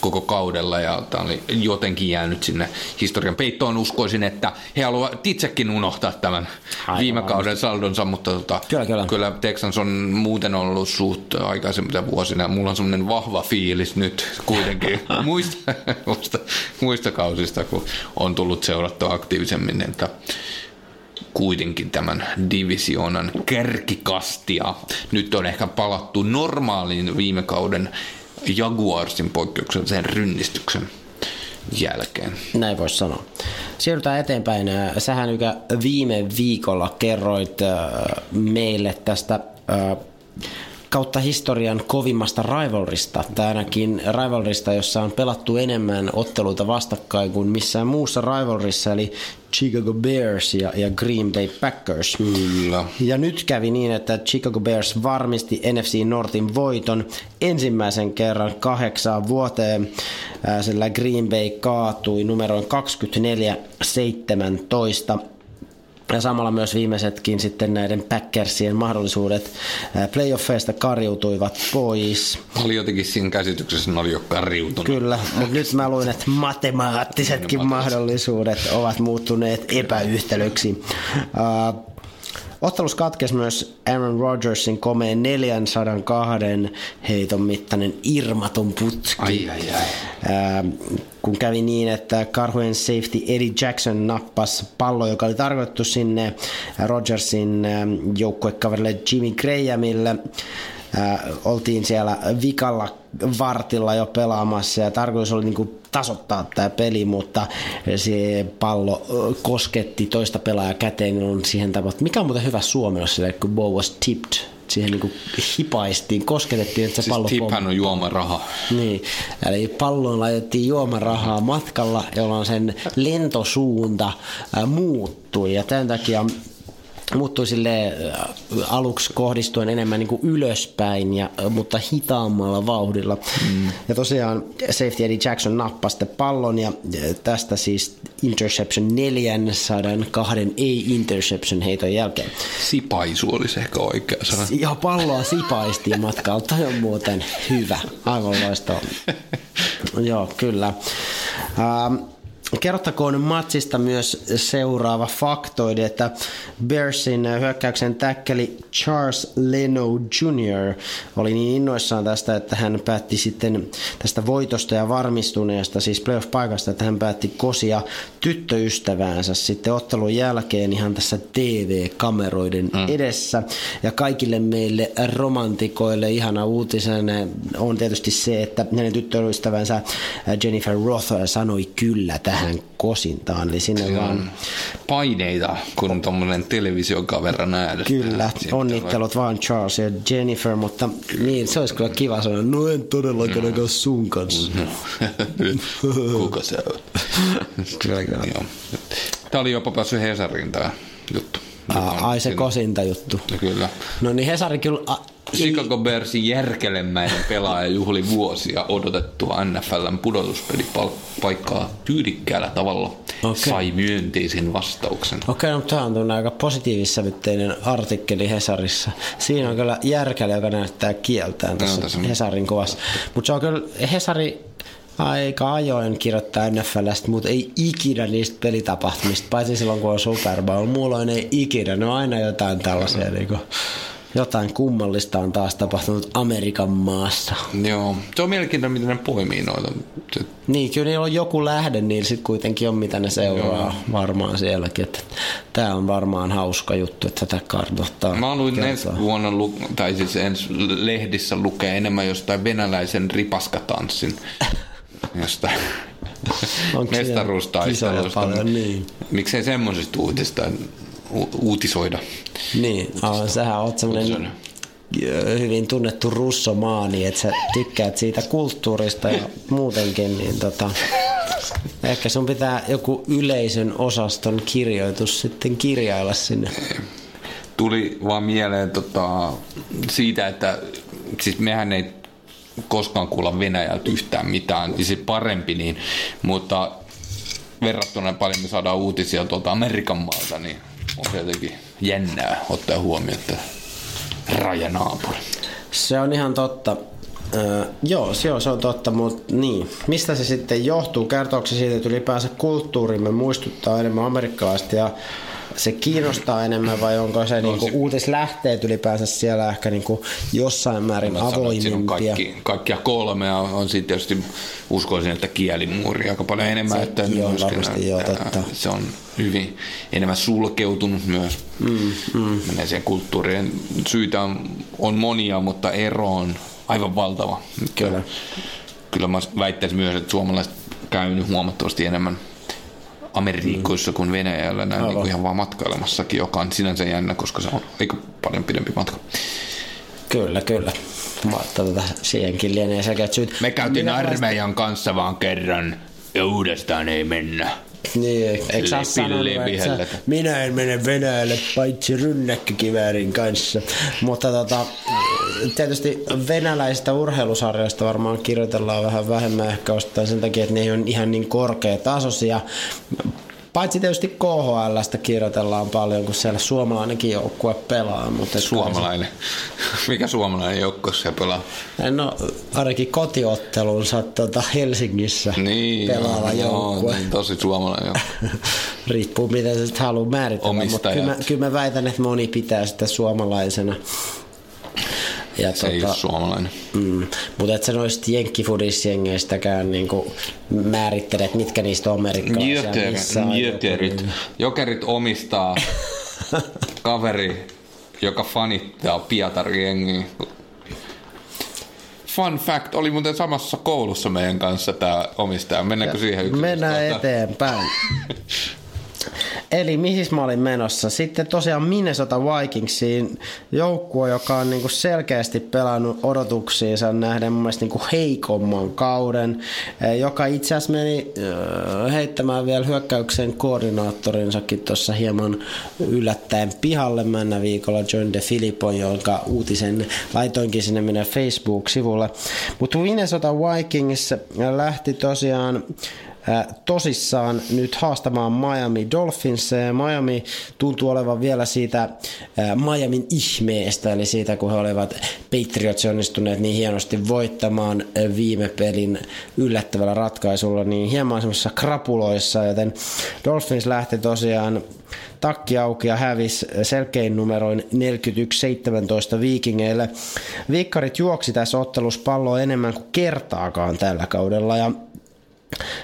koko kaudella ja tämä oli jotenkin jäänyt sinne historian peittoon. Uskoisin, että he haluavat itsekin unohtaa tämän Aivan viime kauden saldonsa, mutta tota, Kyllä, kyllä. kyllä Texans on muuten ollut suht aikaisemmilla vuosina. Mulla on semmoinen vahva fiilis nyt kuitenkin muista, muista, muista kausista, kun on tullut seurattua aktiivisemmin, että kuitenkin tämän divisioonan kärkikastia. Nyt on ehkä palattu normaaliin viime kauden Jaguarsin poikkeuksellisen rynnistyksen jälkeen. Näin voisi sanoa. Siirrytään eteenpäin. Sähän Ykä viime viikolla kerroit äh, meille tästä äh, kautta historian kovimmasta rivalrista, tai ainakin rivalrista, jossa on pelattu enemmän otteluita vastakkain kuin missään muussa rivalrissa, eli Chicago Bears ja, ja Green Bay Packers. Kyllä. Ja nyt kävi niin, että Chicago Bears varmisti NFC Northin voiton ensimmäisen kerran kahdeksaan vuoteen, ää, sillä Green Bay kaatui numeroin 24-17. Ja samalla myös viimeisetkin sitten näiden Packersien mahdollisuudet playoffeista karjuutuivat pois. Mä olin jotenkin siinä käsityksessä, että ne oli jo kariutunut. Kyllä, mutta nyt mä luin, että matemaattisetkin mahdollisuudet ovat muuttuneet epäyhtälöksi. Uh, ottelus katkesi myös Aaron Rodgersin komeen 402 heiton mittainen irmaton putki. Ai, ai, ai. Ää, kun kävi niin, että karhujen safety Eddie Jackson nappasi pallo, joka oli tarkoitettu sinne Rodgersin ää, joukkuekaverille Jimmy Grahamille. Ää, oltiin siellä vikalla vartilla jo pelaamassa ja tarkoitus oli niinku tasoittaa tämä peli, mutta se pallo kosketti toista pelaajaa käteen, niin on siihen tapa, mikä on muuten hyvä suomennos sille, kun ball was tipped, siihen niinku hipaistiin, kosketettiin, että se Siis pallo tiphän on juomaraha. niin, eli palloon laitettiin juomarahaa matkalla, jolloin sen lentosuunta muuttui ja tämän takia muuttui sille aluksi kohdistuen enemmän niin kuin ylöspäin, ja, mutta hitaammalla vauhdilla. Mm. Ja safety Eddie Jackson nappasi pallon ja tästä siis interception 400 kahden ei-interception heiton jälkeen. Sipaisu olisi ehkä oikea sana. Ja palloa sipaistiin matkalla. Toi on muuten hyvä. Aivan loistava. Joo, kyllä. Ähm, Kerrottakoon matsista myös seuraava faktoidi, että Bearsin hyökkäyksen täkkeli Charles Leno Jr. oli niin innoissaan tästä, että hän päätti sitten tästä voitosta ja varmistuneesta, siis playoff-paikasta, että hän päätti kosia tyttöystäväänsä sitten ottelun jälkeen ihan tässä TV-kameroiden mm. edessä. Ja kaikille meille romantikoille ihana uutisen on tietysti se, että hänen tyttöystävänsä Jennifer Roth sanoi kyllä tähän kosintaan. Eli sinne Siinä vaan paineita, kun on tommonen televisiokaveran äänestä. Kyllä, onnittelut vaan Charles ja Jennifer, mutta niin, se olisi kyllä kiva sanoa, no en todellakaan mm. sun kanssa. Kuka se on? Kyllä, kyllä. Joo. Tää oli jopa päässyt Hesariin tää juttu. Aa, ai se kosinta juttu. Kyllä. No niin Hesari kyllä... Chicago Bearsin järkelemäinen pelaaja juhli vuosia odotettua NFLn pudotuspelipaikkaa tyylikkäällä tavalla. Okei. Sai myönteisen vastauksen. Okei, no tämä on aika positiivissävytteinen artikkeli Hesarissa. Siinä on kyllä järkäli, joka näyttää kieltään tässä, tässä. Hesarin kuvassa. Mutta se on kyllä, Hesari aika ajoin kirjoittaa NFLstä, mutta ei ikinä niistä pelitapahtumista, paitsi silloin kun on Super Bowl. Muulloin ei ikinä, ne on aina jotain tällaisia, niin kuin, jotain kummallista on taas tapahtunut Amerikan maassa. Joo, se on mielenkiintoinen, miten ne poimii noita. Niin, kyllä niillä on joku lähde, niin sitten kuitenkin on mitä ne seuraa Joo. varmaan sielläkin. Että tämä on varmaan hauska juttu, että tätä kartoittaa. Mä kertoa. ensi vuonna, lu- tai siis ensi lehdissä lukea enemmän jostain venäläisen ripaskatanssin. Jostain mestaruustaistelusta. Niin. Miksei semmoisesta uutista uutisoida? Niin, oh, sähän oot semmoinen hyvin tunnettu russomaani, että sä tykkäät siitä kulttuurista ja muutenkin, niin tota, ehkä sun pitää joku yleisön osaston kirjoitus sitten kirjailla sinne. Tuli vaan mieleen tota, siitä, että siis mehän ei koskaan kuulla Venäjältä yhtään mitään, niin se parempi, niin, mutta verrattuna paljon me saadaan uutisia tuolta Amerikan maalta, niin on se jotenkin jännää ottaa huomioon, että rajanaapuri. Se on ihan totta. Öö, joo, se on, se on totta, mutta niin. Mistä se sitten johtuu? Kertooko se siitä, että ylipäänsä kulttuurimme muistuttaa enemmän amerikkalaista ja se kiinnostaa enemmän vai onko se no, niinku se... uutislähteet ylipäänsä siellä ehkä niinku jossain määrin avoimimpia? On kaikki, kaikkia kolmea on sitten tietysti uskoisin, että kielimuuri aika paljon enemmän. Se, että joo, varmasti joo, totta. Se on hyvin enemmän sulkeutunut myös. Mm, mm. Menee siihen kulttuurien syitä on, on monia, mutta ero on aivan valtava. Kyllä. Kyllä mä väittäisin myös, että suomalaiset käynyt huomattavasti enemmän Amerikoissa mm. kuin Venäjällä näin niin kuin ihan vaan matkailemassakin, joka on sinänsä jännä, koska se on aika paljon pidempi matka. Kyllä, kyllä. Mutta tota, siihenkin lienee sekä syyt. Me käytiin Minä armeijan vasta... kanssa vaan kerran ja uudestaan ei mennä. Niin, eikö sä sanonut, että minä en mene Venäjälle paitsi rynnäkkökiväärin kanssa. Mutta tota, tietysti venäläisistä urheilusarjoista varmaan kirjoitellaan vähän vähemmän ehkä osittain sen takia, että ne on ihan niin korkeatasoisia. Paitsi tietysti KHLstä kirjoitellaan paljon, kun siellä suomalainenkin joukkue pelaa. Mutta Suomalainen? Mikä suomalainen joukkue siellä pelaa? No ainakin kotiottelunsa tuota Helsingissä niin, pelaava joo, joukkue. Joo, tosi suomalainen joo. Riippuu miten se sitten haluaa määritellä, mutta kyllä mä, kyllä mä väitän, että moni pitää sitä suomalaisena. Ja se tota, ei ole suomalainen. Mm, mutta et sä noista jenkkifudisjengeistäkään niinku määrittele, että mitkä niistä on amerikkalaisia. Jöter, jöterit. Jokerit omistaa kaveri, joka fanittaa Pietari jengiä. Fun fact, oli muuten samassa koulussa meidän kanssa tämä omistaja. Mennäänkö siihen yksi? Mennään eteenpäin. Eli mihin mä olin menossa? Sitten tosiaan Minnesota Vikingsiin joukkue, joka on niinku selkeästi pelannut odotuksiinsa nähden mun mielestä niinku heikomman kauden, e, joka itse asiassa meni heittämään vielä hyökkäyksen koordinaattorinsakin tuossa hieman yllättäen pihalle mennä viikolla John DeFilippo, jonka uutisen laitoinkin sinne meidän Facebook-sivulle. Mutta Minnesota Vikings lähti tosiaan tosissaan nyt haastamaan Miami Dolphins. Miami tuntuu olevan vielä siitä Miamin ihmeestä, eli siitä kun he olivat Patriots onnistuneet niin hienosti voittamaan viime pelin yllättävällä ratkaisulla, niin hieman semmoisissa krapuloissa, joten Dolphins lähti tosiaan takki auki ja hävisi selkein numeroin 41-17 viikingeille. Viikkarit juoksi tässä ottelussa palloa enemmän kuin kertaakaan tällä kaudella ja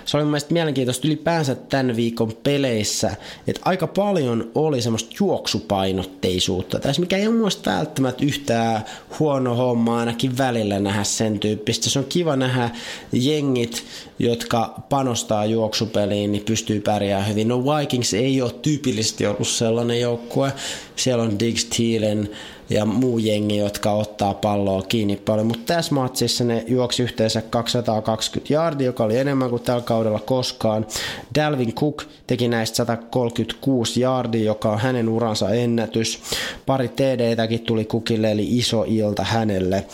se oli mun mielestä mielenkiintoista ylipäänsä tämän viikon peleissä, että aika paljon oli semmoista juoksupainotteisuutta. Tässä mikä ei ole mun välttämättä yhtään huono homma ainakin välillä nähdä sen tyyppistä. Se on kiva nähdä jengit, jotka panostaa juoksupeliin, niin pystyy pärjäämään hyvin. No Vikings ei ole tyypillisesti ollut sellainen joukkue. Siellä on Diggs Thielen, ja muu jengi, jotka ottaa palloa kiinni paljon. Mutta tässä matsissa ne juoksi yhteensä 220 yardia, joka oli enemmän kuin tällä kaudella koskaan. Dalvin Cook teki näistä 136 yardia, joka on hänen uransa ennätys. Pari TDtäkin tuli Cookille, eli iso ilta hänelle.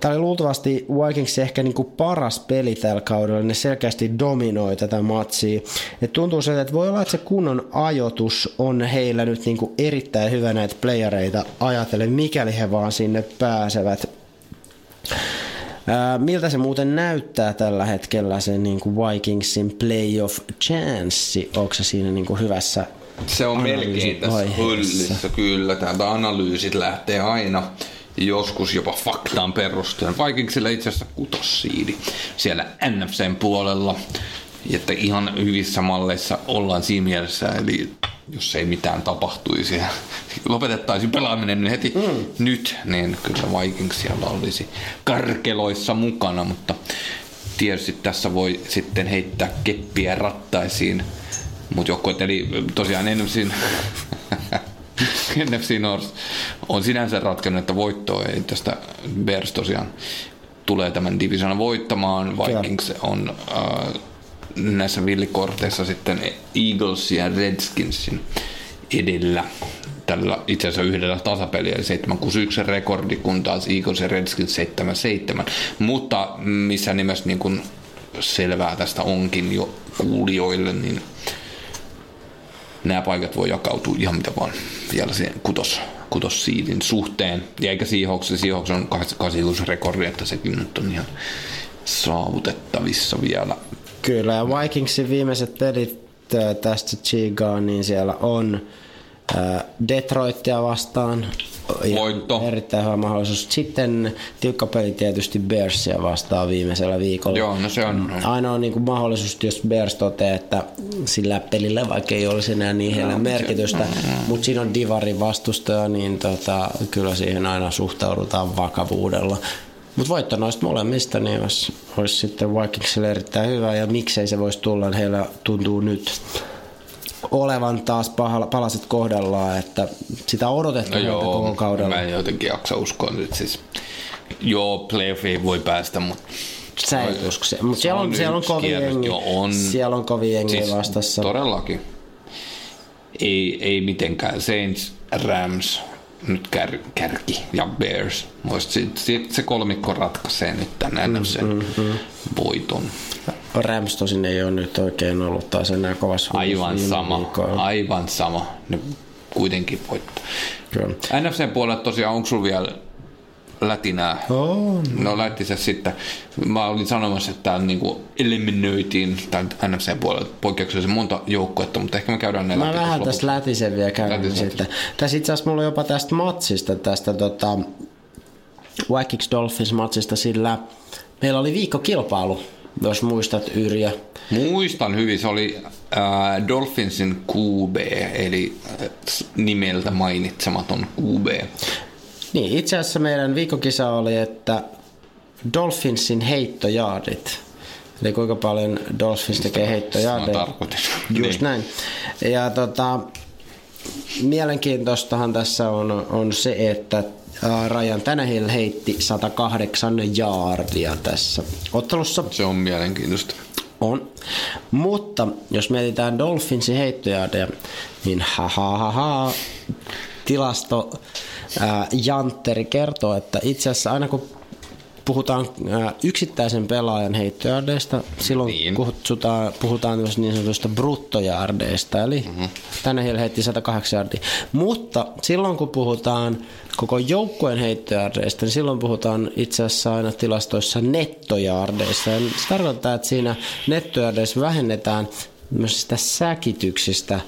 Tämä oli luultavasti Vikings ehkä niinku paras peli tällä kaudella. Ne selkeästi dominoi tätä matsia. Et tuntuu siltä, että voi olla, että se kunnon ajoitus on heillä nyt niinku erittäin hyvä näitä playereita ajatella liikkeelle, mikäli he vaan sinne pääsevät. Ää, miltä se muuten näyttää tällä hetkellä se niin kuin Vikingsin playoff chance? Onko se siinä niin kuin hyvässä Se on melkein tässä hyllyssä, kyllä. Täältä analyysit lähtee aina joskus jopa faktaan perustuen. Vikingsilla itse asiassa kutossiidi siellä NFCn puolella. Että ihan hyvissä malleissa ollaan siinä mielessä, eli jos ei mitään tapahtuisi ja lopetettaisiin pelaaminen niin heti mm. nyt, niin kyllä Vikings siellä olisi karkeloissa mukana, mutta tietysti tässä voi sitten heittää keppiä rattaisiin, mutta joukkueet, eli tosiaan NFCin, NFC North on sinänsä ratkennut, että voittoa ei tästä Bears tosiaan tulee tämän divisionan voittamaan. Vikings on äh, näissä villikorteissa sitten Eagles ja Redskinsin edellä tällä itse asiassa yhdellä tasapeliä, eli 761 rekordi, kun taas Eagles ja Redskins 77. Mutta missä nimessä niin kuin selvää tästä onkin jo kuulijoille, niin nämä paikat voi jakautua ihan mitä vaan vielä siihen kutos, kutossiidin suhteen. Ja eikä Seahawks, Seahawks on 86 rekordi, että sekin nyt on ihan saavutettavissa vielä. Kyllä, ja Vikingsin viimeiset pelit tästä Chigaan, niin siellä on Detroitia vastaan. Voitto. Erittäin hyvä mahdollisuus. Sitten tiukka peli tietysti Bearsia vastaan viimeisellä viikolla. Joo, no se on. Ainoa niin kuin mahdollisuus, jos Bears toteaa, että sillä pelillä vaikka ei olisi enää niin heille merkitystä, mutta siinä on Divarin vastustaja, niin tota, kyllä siihen aina suhtaudutaan vakavuudella. Mutta voitto noista molemmista niin olisi, olisi sitten Vikingsille erittäin hyvä ja miksei se voisi tulla, niin heillä tuntuu nyt olevan taas pahalla, palaset kohdallaan, että sitä on odotettu No joo, koko kaudella. mä en jotenkin jaksa uskoa nyt siis. Joo, playoffiin voi päästä, mutta Sä et usko se. Mutta Se siellä on, on siellä on kovin jengi, Joo, on. siellä on kovin jengi siis vastassa. todellakin. Ei, ei mitenkään. Saints, Rams, nyt kär, kärki ja Bears. Muista, se kolmikko ratkaisee nyt tämän mm, NFC mm, voiton. Rams tosin ei ole nyt oikein ollut taas enää kovassa Aivan sama, viikoilla. aivan sama. Ne kuitenkin voittaa. Kyllä. NFCn puolella tosiaan, onko sulla vielä lätinää? On. No lähti se sitten. Mä olin sanomassa, että täällä niinku eliminoitiin tämän NFC puolella poikkeuksellisen monta joukkuetta, mutta ehkä me käydään ne Mä läpi vähän tästä lätisen vielä käyn Lätisen. sitten. Tässä itse asiassa mulla on jopa tästä matsista, tästä tota, Vikings Dolphins matsista, sillä meillä oli viikkokilpailu, jos muistat Yrjö. Muistan hyvin, se oli äh, Dolphinsin QB, eli äh, nimeltä mainitsematon QB. Niin, itse asiassa meidän viikkokisa oli, että Dolphinsin heittojaardit. Eli kuinka paljon Dolphins tekee heittojaardeja. Just Niin. näin. Ja tota, mielenkiintoistahan tässä on, on se, että ää, Ryan Tannehill heitti 108 jaardia tässä ottelussa. Se on mielenkiintoista. On. Mutta jos mietitään Dolphinsin heittojaardeja, niin ha ha ha ha, tilasto ää, Jantteri kertoo, että itse asiassa aina kun puhutaan ää, yksittäisen pelaajan heittojardeista, silloin Niin. kutsutaan, puhutaan myös niin sanotusta bruttojardeista, eli mm-hmm. tänne heillä heitti 108 jardia. Mutta silloin kun puhutaan koko joukkueen heittojardeista, niin silloin puhutaan itse asiassa aina tilastoissa nettojardeista. Ja se tarkoittaa, että siinä nettojardeissa vähennetään myös sitä säkityksistä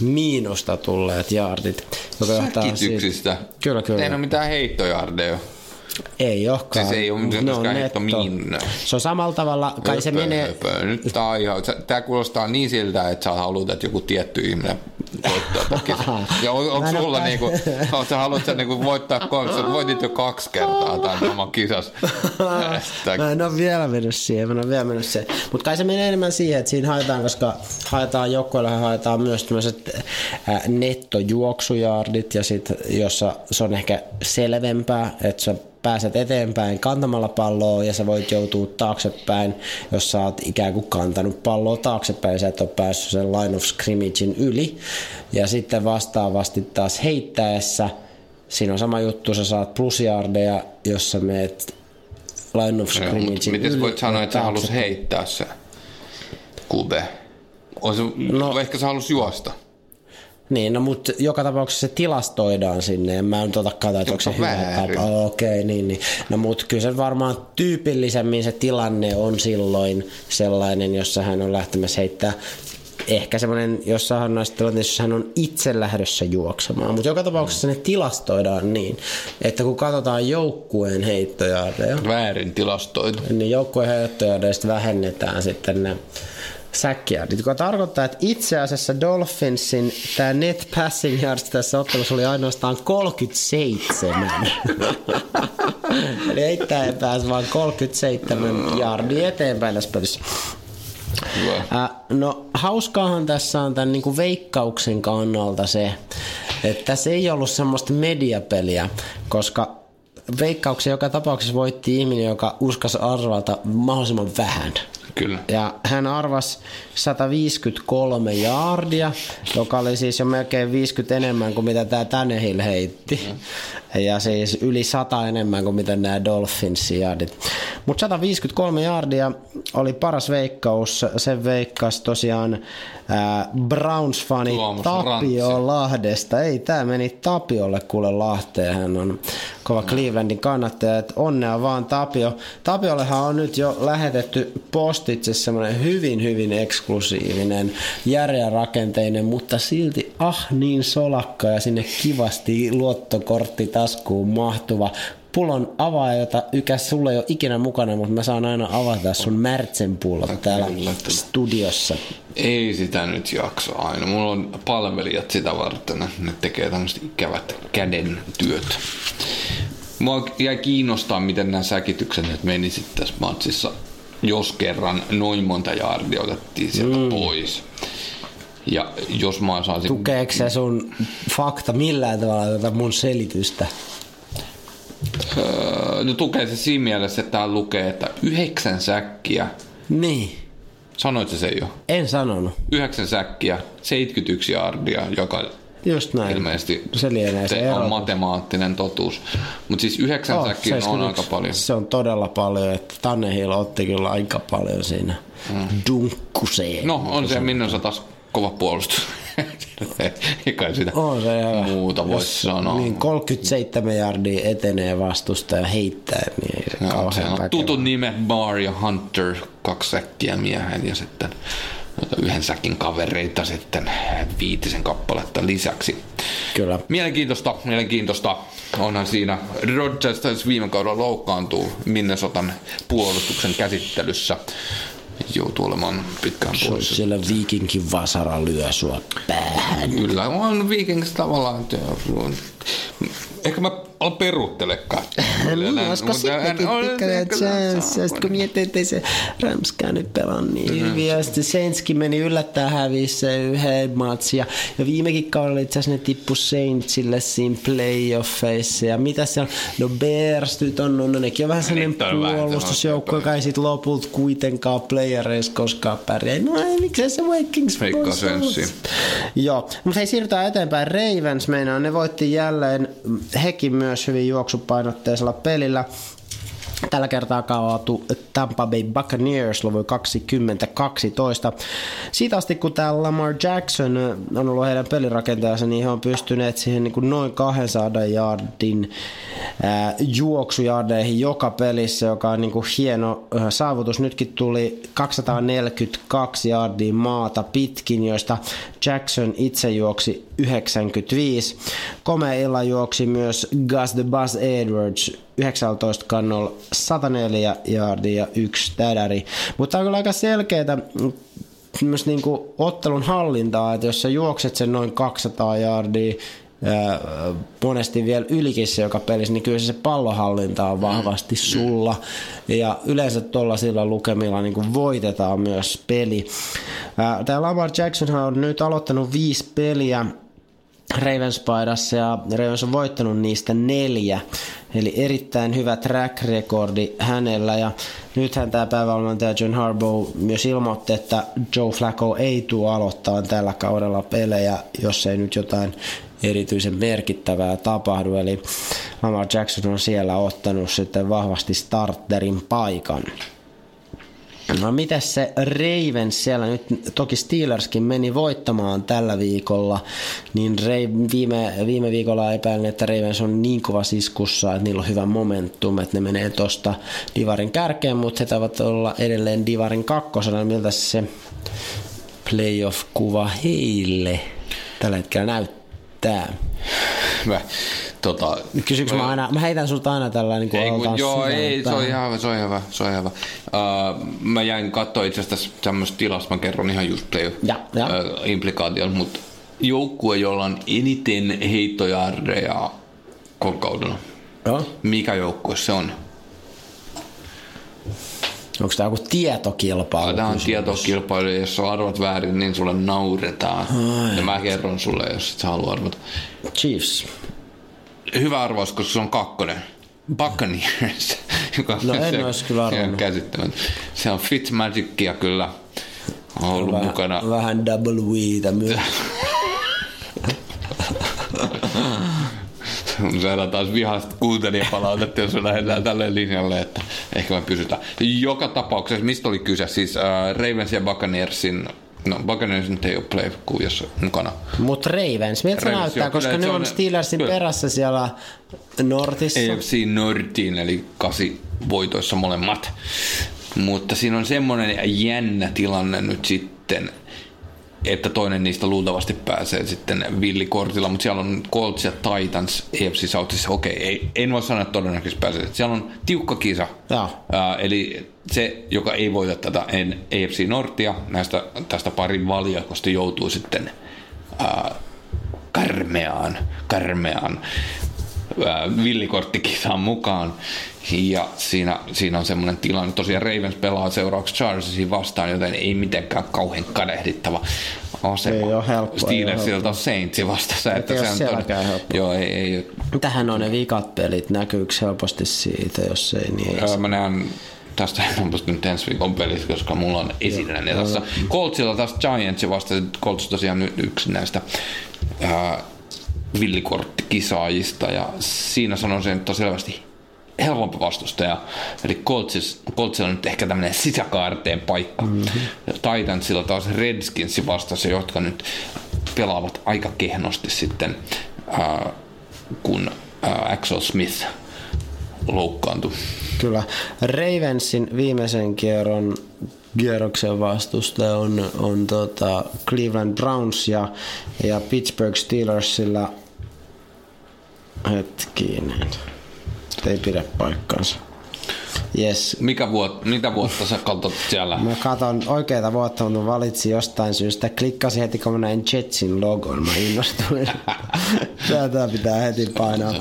miinusta tulleet jaardit. Joka Säkityksistä. Kyllä, kyllä. Ei ole mitään heittojardeja. Ei olekaan. Siis ei ole myöskään heitto netto. miin. Se on samalla tavalla, kai se Höpö, menee... höpö. Nyt tää, ihan, tää kuulostaa niin siltä, että sä haluat, että joku tietty ihminen voittaa kisan. Ja onko sulla niinku, sä haluat sä niinku voittaa kolme, voitit jo kaksi kertaa tämän oman kisas. Mä en ole vielä mennyt siihen, mä en ole vielä mennyt siihen. Mutta kai se menee enemmän siihen, että siinä haetaan, koska haetaan joukkoilla haetaan myös tämmöiset äh, nettojuoksujaardit ja sit, jossa se on ehkä selvempää, että sä pääset eteenpäin kantamalla palloa ja sä voit joutua taaksepäin, jos sä oot ikään kuin kantanut palloa taaksepäin ja sä et ole päässyt sen line of scrimmagein yli. Ja sitten vastaavasti taas heittäessä Siinä on sama juttu, sä saat plusjaardeja, jos sä meet line of scrimmagein miten voit sanoa, että sä halus heittää se QB? On se, no, ehkä sä halus juosta. Niin, no mutta joka tapauksessa se tilastoidaan sinne. En mä nyt ota kantaa, että onko se on hyvä tapa. Okei, okay, niin, niin. No mutta kyllä se varmaan tyypillisemmin se tilanne on silloin sellainen, jossa hän on lähtemässä heittää ehkä semmoinen jossain näissä tilanteissa, jossa hän on itse lähdössä juoksemaan. Mutta joka tapauksessa ne tilastoidaan niin, että kun katsotaan joukkueen heittojaardeja, Väärin tilastoitu. niin joukkueen heittojardeista vähennetään sitten ne säkkiä, joka tarkoittaa, että itse asiassa Dolphinsin tämä net passing yards tässä ottelussa oli ainoastaan 37. Eli eittäin pääsi vaan 37 yardia eteenpäin tässä pelissä. Äh, no hauskaahan tässä on tämän niin kuin veikkauksen kannalta se, että tässä ei ollut semmoista mediapeliä, koska veikkauksen joka tapauksessa voitti ihminen, joka uskas arvata mahdollisimman vähän. Kyllä. Ja hän arvasi 153 jaardia, joka oli siis jo melkein 50 enemmän kuin mitä tämä Tannehill heitti. Mm. Ja siis yli 100 enemmän kuin mitä nämä Dolphins jaardit. Mutta 153 jaardia oli paras veikkaus. Sen veikkasi tosiaan äh, Browns-fani Tapio Rantsi. Lahdesta. Ei, tämä meni Tapiolle kuule Lahteen. Hän on kova Clevelandin kannattaja. Et onnea vaan Tapio. Tapiollehan on nyt jo lähetetty postitse semmoinen hyvin, hyvin eksklusiivinen, järeä rakenteinen, mutta silti ah niin solakka ja sinne kivasti luottokortti taskuun mahtuva pullon avaa, jota ykäs sulle ei ole ikinä mukana, mutta mä saan aina avata sun märtsen pullon täällä studiossa. Ei sitä nyt jakso aina. Mulla on palvelijat sitä varten. Ne tekee tämmöiset ikävät käden työt. Mua jäi kiinnostaa, miten nämä säkitykset nyt meni sitten tässä matsissa, jos kerran noin monta jaardia otettiin sieltä mm. pois. Ja jos mä saisin... Tukeeko se sun fakta millään tavalla tätä mun selitystä? Öö, no tukee se siinä mielessä, että täällä lukee, että yhdeksän säkkiä. Niin. Sanoit se jo? En sanonut. Yhdeksän säkkiä, 71 ardia, joka Just näin. ilmeisesti se lienee se on matemaattinen totuus. Mutta siis yhdeksän oh, säkkiä on aika paljon. Se on todella paljon, että Tannehill otti kyllä aika paljon siinä mm. dunkkuseen. No on se Minnosa taas kova puolustus. Eikä sitä on se hyvä. muuta voi sanoa. Niin 37 jardia etenee vastusta ja heittää, niin se no, kauhean se on tutun nime ja Hunter, kaksi säkkiä miehen ja sitten yhden säkin kavereita sitten viitisen kappaletta lisäksi. Kyllä. Mielenkiintoista, mielenkiintoista. Onhan siinä Rodgers viime kaudella loukkaantuu Minnesotan puolustuksen käsittelyssä joutuu olemaan pitkään pois. Siellä viikinkin vasara lyö sua päähän. Kyllä, on viikingistä tavallaan. Ehkä mä on peruuttelekaan. niin, olisiko sittenkin pikkainen chance. Sitten kun miettii, että ei se Ramskään nyt pelaa niin mm-hmm. hyvin. Ja sitten Saintskin meni yllättäen hävissä yhden matsia. Ja viimekin kaudella itse asiassa ne tippu Saintsille siinä playoffeissa. Ja mitä se on? No Bears nyt on, no, no nekin on vähän sellainen puolustusjoukko, joka ei sitten lopulta kuitenkaan playereissa koskaan pärjää. No ei, miksei se Vikings sensi. Joo, mutta hei siirrytään eteenpäin. Ravens meinaa, ne voitti jälleen hekin myös hyvin juoksupainotteisella pelillä. Tällä kertaa kaavatu Tampa Bay Buccaneers luvun 2012. Siitä asti kun tämä Lamar Jackson on ollut heidän pelirakentajansa, niin he on pystyneet siihen niin kuin noin 200 jardin ää, juoksujardeihin joka pelissä, joka on niin kuin hieno ää, saavutus. Nytkin tuli 242 jardia maata pitkin, joista Jackson itse juoksi 95. Komea juoksi myös Gus the Buzz Edwards 19 kannolla 104 jardia ja yksi tädäri. Mutta on kyllä aika selkeää myös niin kuin ottelun hallintaa, että jos sä juokset sen noin 200 jardia, monesti vielä ylikin se joka pelissä, niin kyllä se pallohallinta on vahvasti sulla. Ja yleensä tuollaisilla lukemilla niin kuin voitetaan myös peli. Tämä Lamar Jackson on nyt aloittanut viisi peliä Ravens-paidassa ja Ravens on voittanut niistä neljä. Eli erittäin hyvä track recordi hänellä ja nythän tämä päävalmentaja John Harbaugh myös ilmoitti, että Joe Flacco ei tule aloittaa tällä kaudella pelejä, jos ei nyt jotain erityisen merkittävää tapahdu. Eli Lamar Jackson on siellä ottanut sitten vahvasti starterin paikan. No mitäs se Ravens siellä? Nyt, toki Steelerskin meni voittamaan tällä viikolla, niin viime, viime viikolla epäilen, että Ravens on niin kova siskussa, että niillä on hyvä momentum, että ne menee tosta Divarin kärkeen, mutta he taivat olla edelleen Divarin kakkosena, miltä se playoff-kuva heille tällä hetkellä näyttää? Mä Tota, Kysyks mä aina, mä heitän sulta aina tällä niin kuin ei, kun, joo, ei, se on ihan hyvä, se on ihan hyvä, se on ihan hyvä. Uh, mä jäin katsoa itse asiassa tämmöistä tilasta, mä kerron ihan just play Ja, ja. uh, implikaation, mutta joukkue, jolla on eniten heittojardeja koko kaudella. Joo. Mikä joukkue se on? Onko tämä joku tietokilpailu? Tämä on tietokilpailu, ja jos sä arvat väärin, niin sulle nauretaan. Ai. Ja mä kerron sulle, jos et sä halua arvata. Chiefs. Hyvä arvaus, koska se on kakkonen. Buccaneers. Joka No en se- ois kyllä se on käsittämätöntä. Se on Fitzmagicia kyllä. On ollut Vähän, mukana. vähän double weetä myös. Saadaan taas vihasta kuuntelijapalautetta, jos lähdetään tälle linjalle, että ehkä me pysytään. Joka tapauksessa, mistä oli kyse? Siis äh, Ravens ja Buccaneersin, no Buccaneers nyt ei ole play-kuviossa mukana. Mut Ravens, miltä se näyttää, joo, koska ne on on- Steelersin kyllä. perässä siellä Nortissa. AFC Nordin, eli kasi voitoissa molemmat. Mutta siinä on semmoinen jännä tilanne nyt sitten, että toinen niistä luultavasti pääsee sitten villikortilla, mutta siellä on Colts ja Titans AFC Southissa. Okei, ei, en voi sanoa, että todennäköisesti pääsee. Siellä on tiukka kisa. Joo. Ää, eli se, joka ei voita tätä en AFC Nortia, näistä, tästä parin valjakosta joutuu sitten ää, karmeaan, karmeaan villikorttikisaan mukaan. Ja siinä, siinä on semmoinen tilanne. Tosiaan Ravens pelaa seuraavaksi Chargersin vastaan, joten ei mitenkään kauhean kadehdittava asema. Ei oo helppoa, ei oo Steelersilta on Saintsi vastassa. Että oo se on helppoa. Joo, ei, ei, Tähän on ne vikat pelit, näkyykö helposti siitä, jos ei niin. Öö, mä näen tästä en pysty nyt ensi viikon pelissä, koska mulla on esillä ne tässä. Coltsilla taas Giants vasta, Colts tosiaan nyt yksi näistä ää, villikorttikisaajista ja siinä sanoisin, että on selvästi helpompi vastustaja. Eli Coltsis, Coltsilla on nyt ehkä tämmöinen sisäkaarteen paikka. Mm-hmm. Titansilla taas Redskinsi vastassa, jotka nyt pelaavat aika kehnosti sitten, ää, kun ää, Axel Smith loukkaantui. Kyllä. Ravensin viimeisen kierron kierroksen vastustaja on, on tota Cleveland Browns ja, ja Pittsburgh Steelersillä hetkinen. Ei pidä paikkaansa. Yes. Mikä vuot, mitä vuotta sä katsot siellä? Mä katon oikeita vuotta, mutta valitsin jostain syystä. Klikkasin heti, kun mä näin Jetsin logon. Mä innostuin. Tätä pitää heti painaa.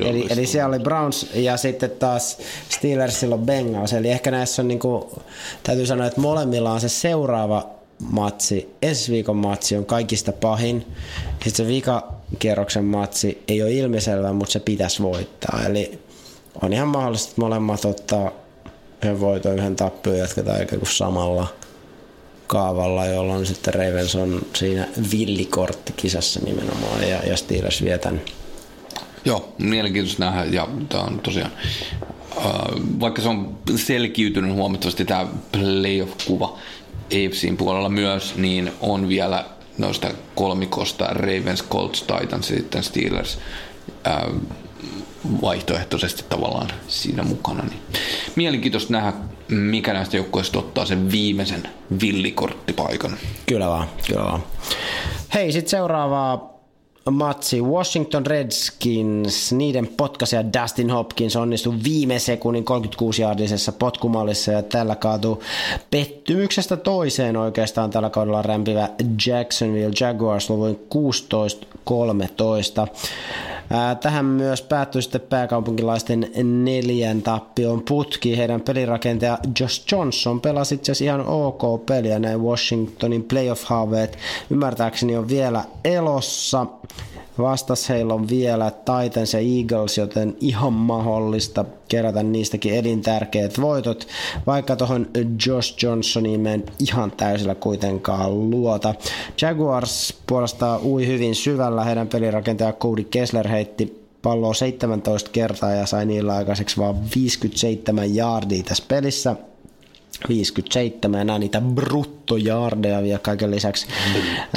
Eli, eli siellä oli Browns ja sitten taas Steelersilla on Bengals. Eli ehkä näissä on niinku, täytyy sanoa, että molemmilla on se seuraava matsi, ensi viikon matsi on kaikista pahin. Sitten se vikakierroksen matsi ei ole ilmiselvä, mutta se pitäisi voittaa. Eli on ihan mahdollista, että molemmat ottaa yhden voiton, yhden tappion ja jatketaan ikään kuin samalla kaavalla, jolloin sitten Ravens on siinä villikorttikisassa nimenomaan ja, ja Steelers vie tän. Joo, mielenkiintoista nähdä ja tämä on tosiaan, äh, vaikka se on selkiytynyt huomattavasti tämä playoff-kuva AFCin puolella myös, niin on vielä noista kolmikosta Ravens, Colts, Titans ja sitten Steelers äh, vaihtoehtoisesti tavallaan siinä mukana. Niin mielenkiintoista nähdä, mikä näistä joukkueista ottaa sen viimeisen villikorttipaikan. Kyllä vaan, kyllä vaan. Hei, sitten seuraava matsi. Washington Redskins, niiden potkasia Dustin Hopkins onnistui viime sekunnin 36-jaardisessa potkumallissa ja tällä kaatu pettymyksestä toiseen oikeastaan tällä kaudella rämpivä Jacksonville Jaguars luvuin 16-13. Ää, Tähän myös päättyi sitten pääkaupunkilaisten neljän tappion putki. Heidän pelirakentaja Josh Johnson pelasi itse asiassa ihan ok peliä. Näin Washingtonin playoff-haaveet ymmärtääkseni on vielä elossa. Vastas heillä on vielä Titans ja Eagles, joten ihan mahdollista kerätä niistäkin elintärkeät voitot, vaikka tuohon Josh Johnsoniin mä en ihan täysillä kuitenkaan luota. Jaguars puolestaan ui hyvin syvällä, heidän pelirakentaja Cody Kessler heitti palloa 17 kertaa ja sai niillä aikaiseksi vaan 57 yardia tässä pelissä. 57 ja nämä niitä bruttojaardeja vielä kaiken lisäksi.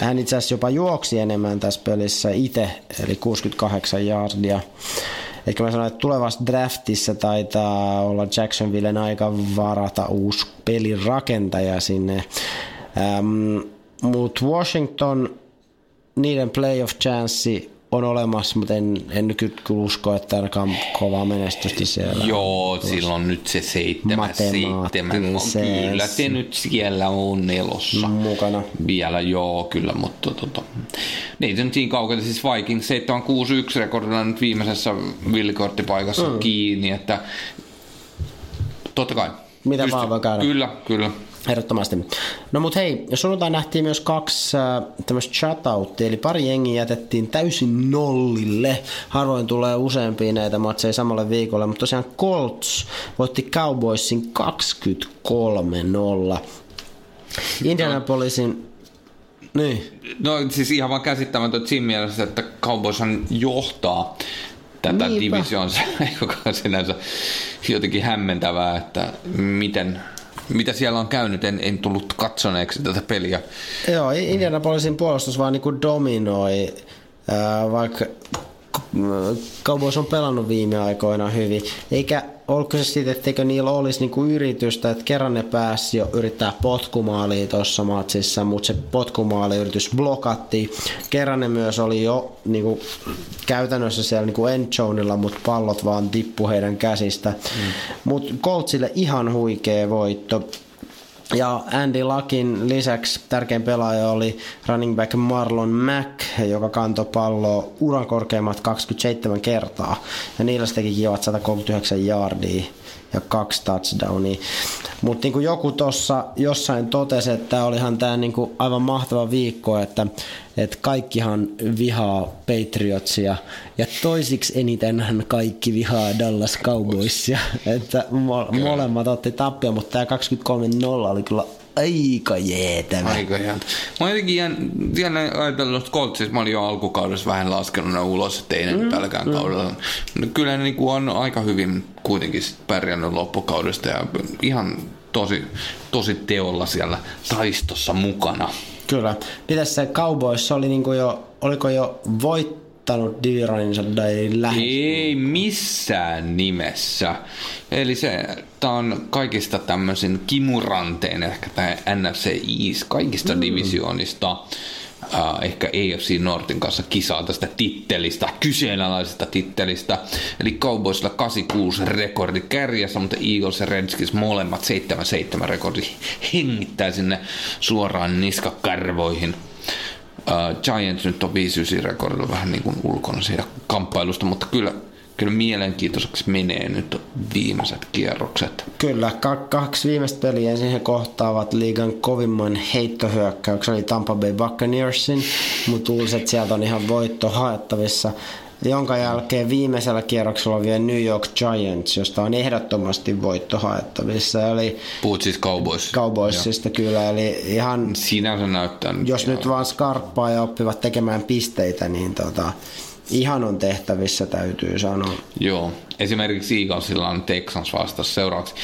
Hän itse asiassa jopa juoksi enemmän tässä pelissä itse, eli 68 jaardia. Eli mä sanoin, että tulevassa draftissa taitaa olla Jacksonvillen aika varata uusi pelirakentaja sinne. Ähm, Mutta Washington, niiden playoff chanssi on olemassa, mutta en, en nyt kyllä usko, että ainakaan kovaa menestystä siellä. Joo, silloin nyt se seitsemän, seitsemän. se- Kyllä se nyt siellä on nelossa. Mukana. Vielä joo, kyllä, mutta tota, niin se nyt siinä kaukana. Siis Vikings 761 rekordilla nyt viimeisessä villikorttipaikassa mm. kiinni, että totta kai. Mitä vaan voi käydä. Kyllä, kyllä. Ehdottomasti. No mut hei, sunnuntai nähtiin myös kaksi äh, tämmöistä shutoutia, eli pari jengiä jätettiin täysin nollille. Harvoin tulee useampia näitä matseja samalle viikolle, mutta tosiaan Colts voitti Cowboysin 23-0. Indianapolisin... Niin. No siis ihan vaan käsittämätöntä siinä mielessä, että Cowboyshan johtaa tätä Niinpä. divisionsa, joka on sinänsä jotenkin hämmentävää, että miten, mitä siellä on käynyt, en, en tullut katsoneeksi tätä peliä. Joo, Indianapolisin puolustus vaan niinku dominoi, ää, vaikka Cowboys on pelannut viime aikoina hyvin. Eikä ollut kyse siitä, etteikö niillä olisi niinku yritystä, että kerran ne pääsi jo yrittää potkumaalia tuossa matsissa, mutta se potkumaaliyritys blokattiin. Kerran ne myös oli jo niinku, käytännössä siellä niinku endzonella, mutta pallot vaan tippu heidän käsistä. Mm. Mutta Coltsille ihan huikea voitto. Ja Andy Lakin lisäksi tärkein pelaaja oli running back Marlon Mack, joka kantoi palloa uran korkeimmat 27 kertaa. Ja niillä se teki kivat 139 yardia ja kaksi touchdownia. Mutta niin kuin joku tuossa jossain totesi, että olihan tämä niin kuin aivan mahtava viikko, että, että kaikkihan vihaa Patriotsia ja toisiksi eniten kaikki vihaa Dallas Cowboysia. Että mo- molemmat otti tappia, mutta tämä 23-0 oli kyllä aika jeetävä. Aika ihan. Mä oon jotenkin jään, jännä ajatellut, että Coltsissa mä olin jo alkukaudessa vähän laskenut ne ulos, että ei ne mm, tälläkään mm. kaudella. No, kyllä ne niinku on aika hyvin kuitenkin sit pärjännyt loppukaudesta ja ihan tosi, tosi teolla siellä taistossa mukana. Kyllä. Mitäs se Cowboys oli niinku jo, oliko jo voittanut divisioninsa tai lähes? Ei missään nimessä. Eli se, tää on kaikista tämmöisin kimuranteen ehkä tämä NFC East, kaikista mm. divisioonista. Uh, ehkä AFC Nortin kanssa kisaa tästä tittelistä, kyseenalaisesta tittelistä. Eli Cowboysilla 86 rekordi kärjessä, mutta Eagles ja Redskins molemmat 7-7 rekordi hengittää sinne suoraan niskakarvoihin. Uh, Giants nyt on 5 rekordilla vähän niin kuin ulkona siitä kamppailusta, mutta kyllä, kyllä mielenkiintoiseksi menee nyt viimeiset kierrokset. Kyllä, ka- kaksi viimeistä peliä he kohtaavat liigan kovimman heittohyökkäyksen, eli Tampa Bay Buccaneersin, mutta luulisin, että sieltä on ihan voitto haettavissa. Jonka jälkeen viimeisellä kierroksella on vielä New York Giants, josta on ehdottomasti voitto haettavissa. Eli Puhut siis Cowboys. Cowboysista kyllä, eli ihan Sinänsä näyttää nyt jos ihan- nyt vaan skarppaa ja oppivat tekemään pisteitä, niin tota, ihan on tehtävissä täytyy sanoa. Joo. Esimerkiksi Eaglesilla on Texans vastas seuraavaksi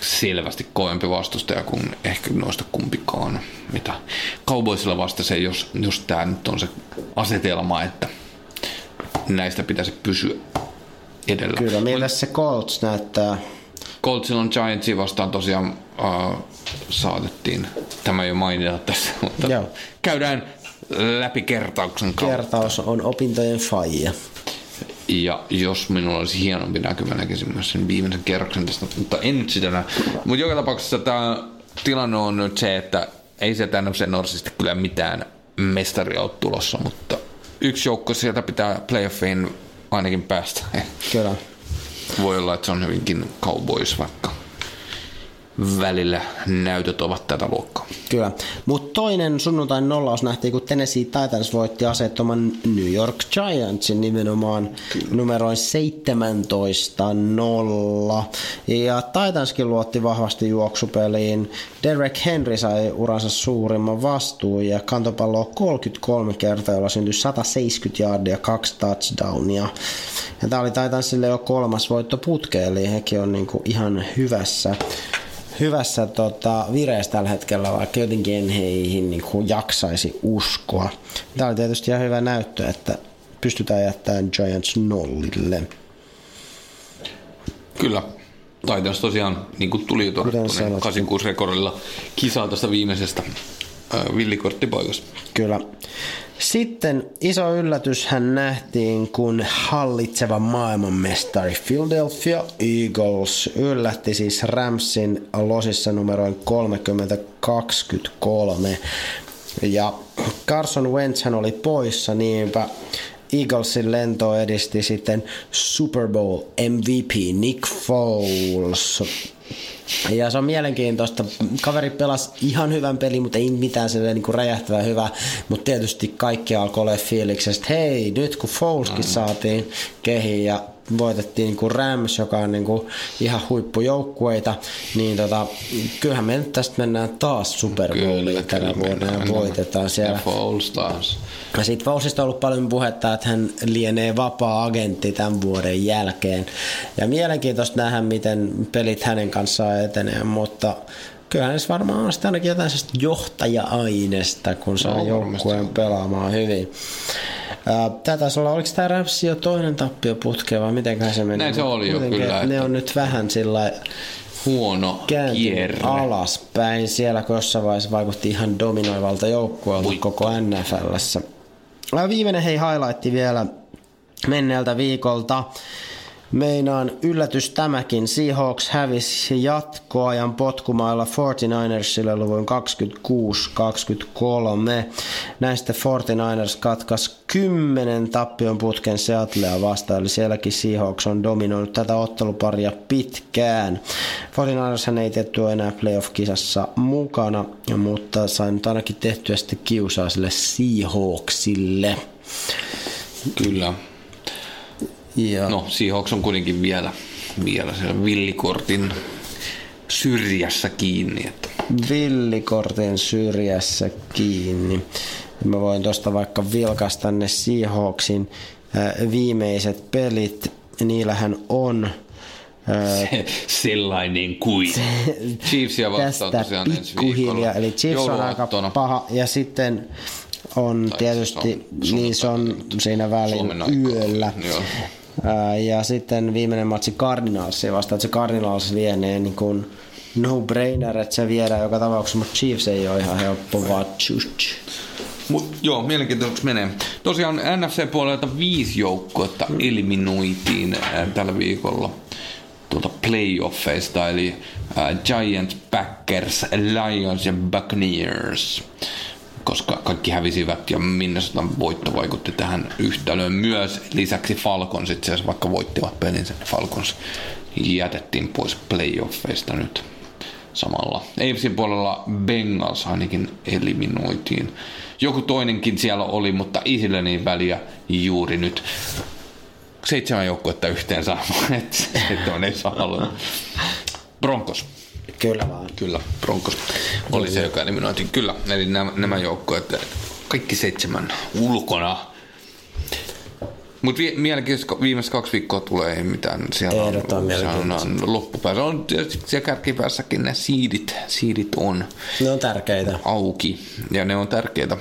selvästi kovempi vastustaja kuin ehkä noista kumpikaan. Mitä Cowboysilla vastasi, jos, jos tämä nyt on se asetelma, että näistä pitäisi pysyä edellä. Kyllä, miltä se Colts näyttää? Coltsilla on Giantsia vastaan tosiaan uh, saatettiin tämä jo mainita tässä, mutta Joo. käydään läpi kertauksen kautta. Kertaus on opintojen faija. Ja jos minulla olisi hienompi näkymä, näkisin myös sen viimeisen kerroksen tästä, mutta en nyt sitä näe. Mutta joka tapauksessa tämä tilanne on nyt se, että ei sieltä NFC Norsista kyllä mitään mestaria ole tulossa, mutta yksi joukko sieltä pitää playoffiin ainakin päästä. Kyllä. Voi olla, että se on hyvinkin Cowboys, vaikka välillä näytöt ovat tätä luokkaa. Kyllä. Mutta toinen sunnuntain nollaus nähtiin, kun Tennessee Titans voitti asettoman New York Giantsin nimenomaan numeroin 17-0. Ja Titanskin luotti vahvasti juoksupeliin. Derek Henry sai uransa suurimman vastuun ja kantopalloa 33 kertaa, jolla syntyi 170 yardia ja kaksi touchdownia. Ja tämä oli Titansille jo kolmas voitto putkeen, eli hekin on niinku ihan hyvässä hyvässä tota, vireessä tällä hetkellä, vaikka jotenkin en heihin niin kuin jaksaisi uskoa. Tämä oli tietysti ihan hyvä näyttö, että pystytään jättämään Giants nollille. Kyllä. Titans tosiaan, niin kuin tuli jo todettu, Kuten niin sanottu. 86 rekordilla kisaa tästä viimeisestä äh, villikorttipaikassa. Kyllä. Sitten iso yllätys hän nähtiin, kun hallitseva maailmanmestari Philadelphia Eagles yllätti siis Ramsin losissa numeroin 30-23. Ja Carson Wentz hän oli poissa, niinpä Eaglesin lento edisti sitten Super Bowl MVP Nick Foles. Ja se on mielenkiintoista. Kaveri pelasi ihan hyvän pelin, mutta ei mitään sellainen niin räjähtävää hyvä. Mutta tietysti kaikki alkoi olla fiiliksestä, hei, nyt kun Foleskin saatiin kehiin ja voitettiin niin kuin Rams, joka on niin kuin ihan huippujoukkueita, niin tota, kyllähän me nyt tästä mennään taas Super Bowliin tänä vuonna ja voitetaan siellä. Ja. Ja siitä Folesista on ollut paljon puhetta, että hän lienee vapaa-agentti tämän vuoden jälkeen. Ja mielenkiintoista nähdä, miten pelit hänen kanssaan etenee, mutta kyllähän se varmaan on sitten ainakin jotain johtaja-aineesta, kun saa no, joukkueen pelaamaan hyvin. Tämä taisi olla, oliko tämä Rapsi jo toinen tappio putkea vai miten se meni? Näin se oli jo kyllä. Ne on nyt vähän sillä huono kierre. alaspäin siellä, kun jossain vaiheessa vaikutti ihan dominoivalta joukkueelta koko NFLssä. Viimeinen hei highlightti vielä menneeltä viikolta. Meinaan yllätys tämäkin. Seahawks hävisi jatkoajan potkumailla 49ersille luvun 26-23. Näistä 49ers katkas 10 tappion putken Seattlea vastaan, eli sielläkin Seahawks on dominoinut tätä otteluparia pitkään. 49ers ei tehty enää playoff-kisassa mukana, mutta sain nyt ainakin tehtyä sitten kiusaa sille Seahawksille. Kyllä. Ja. No, Seahawks on kuitenkin vielä, vielä siellä villikortin syrjässä kiinni. Että. Villikortin syrjässä kiinni. Mä voin tuosta vaikka vilkaista ne Seahawksin äh, viimeiset pelit. Niillähän on se, sellainen kuin. Chiefsia vastaan tosiaan ensi viikolla. Eli Chiefs on aika paha. Ja sitten on tai tietysti, siis on niin se on siinä välin yöllä. Joo. Ja sitten viimeinen matsi Cardinalsia vastaan, että se Cardinals lienee niin kuin no-brainer, että se viedään joka tapauksessa, mutta Chiefs ei ole ihan helppo vaan Mut, joo, mielenkiintoisesti menee. Tosiaan NFC-puolelta viisi joukkuetta eliminoitiin äh, tällä viikolla tuolta playoffeista, eli äh, Giants, Packers, Lions ja Buccaneers koska kaikki hävisivät ja Minnesotan voitto vaikutti tähän yhtälöön myös. Lisäksi Falcons itse asiassa vaikka voittivat pelin, sen Falcons jätettiin pois playoffeista nyt samalla. AFCin puolella Bengals ainakin eliminoitiin. Joku toinenkin siellä oli, mutta ei sille niin väliä juuri nyt. Seitsemän joukkuetta yhteen saamaan, että et on ei saa Broncos Kyllä vaan. Kyllä, Broncos oli se, joka eliminoitiin. Kyllä, eli nämä, nämä joukkueet, kaikki seitsemän ulkona. Mutta vi- mielenkiintoista, viimeiset kaksi viikkoa tulee ei mitään. Siellä on, siellä on loppupäässä. On tietysti siellä kärkipäässäkin ne siidit, siidit on. Ne on tärkeitä. Auki, ja ne on tärkeitä.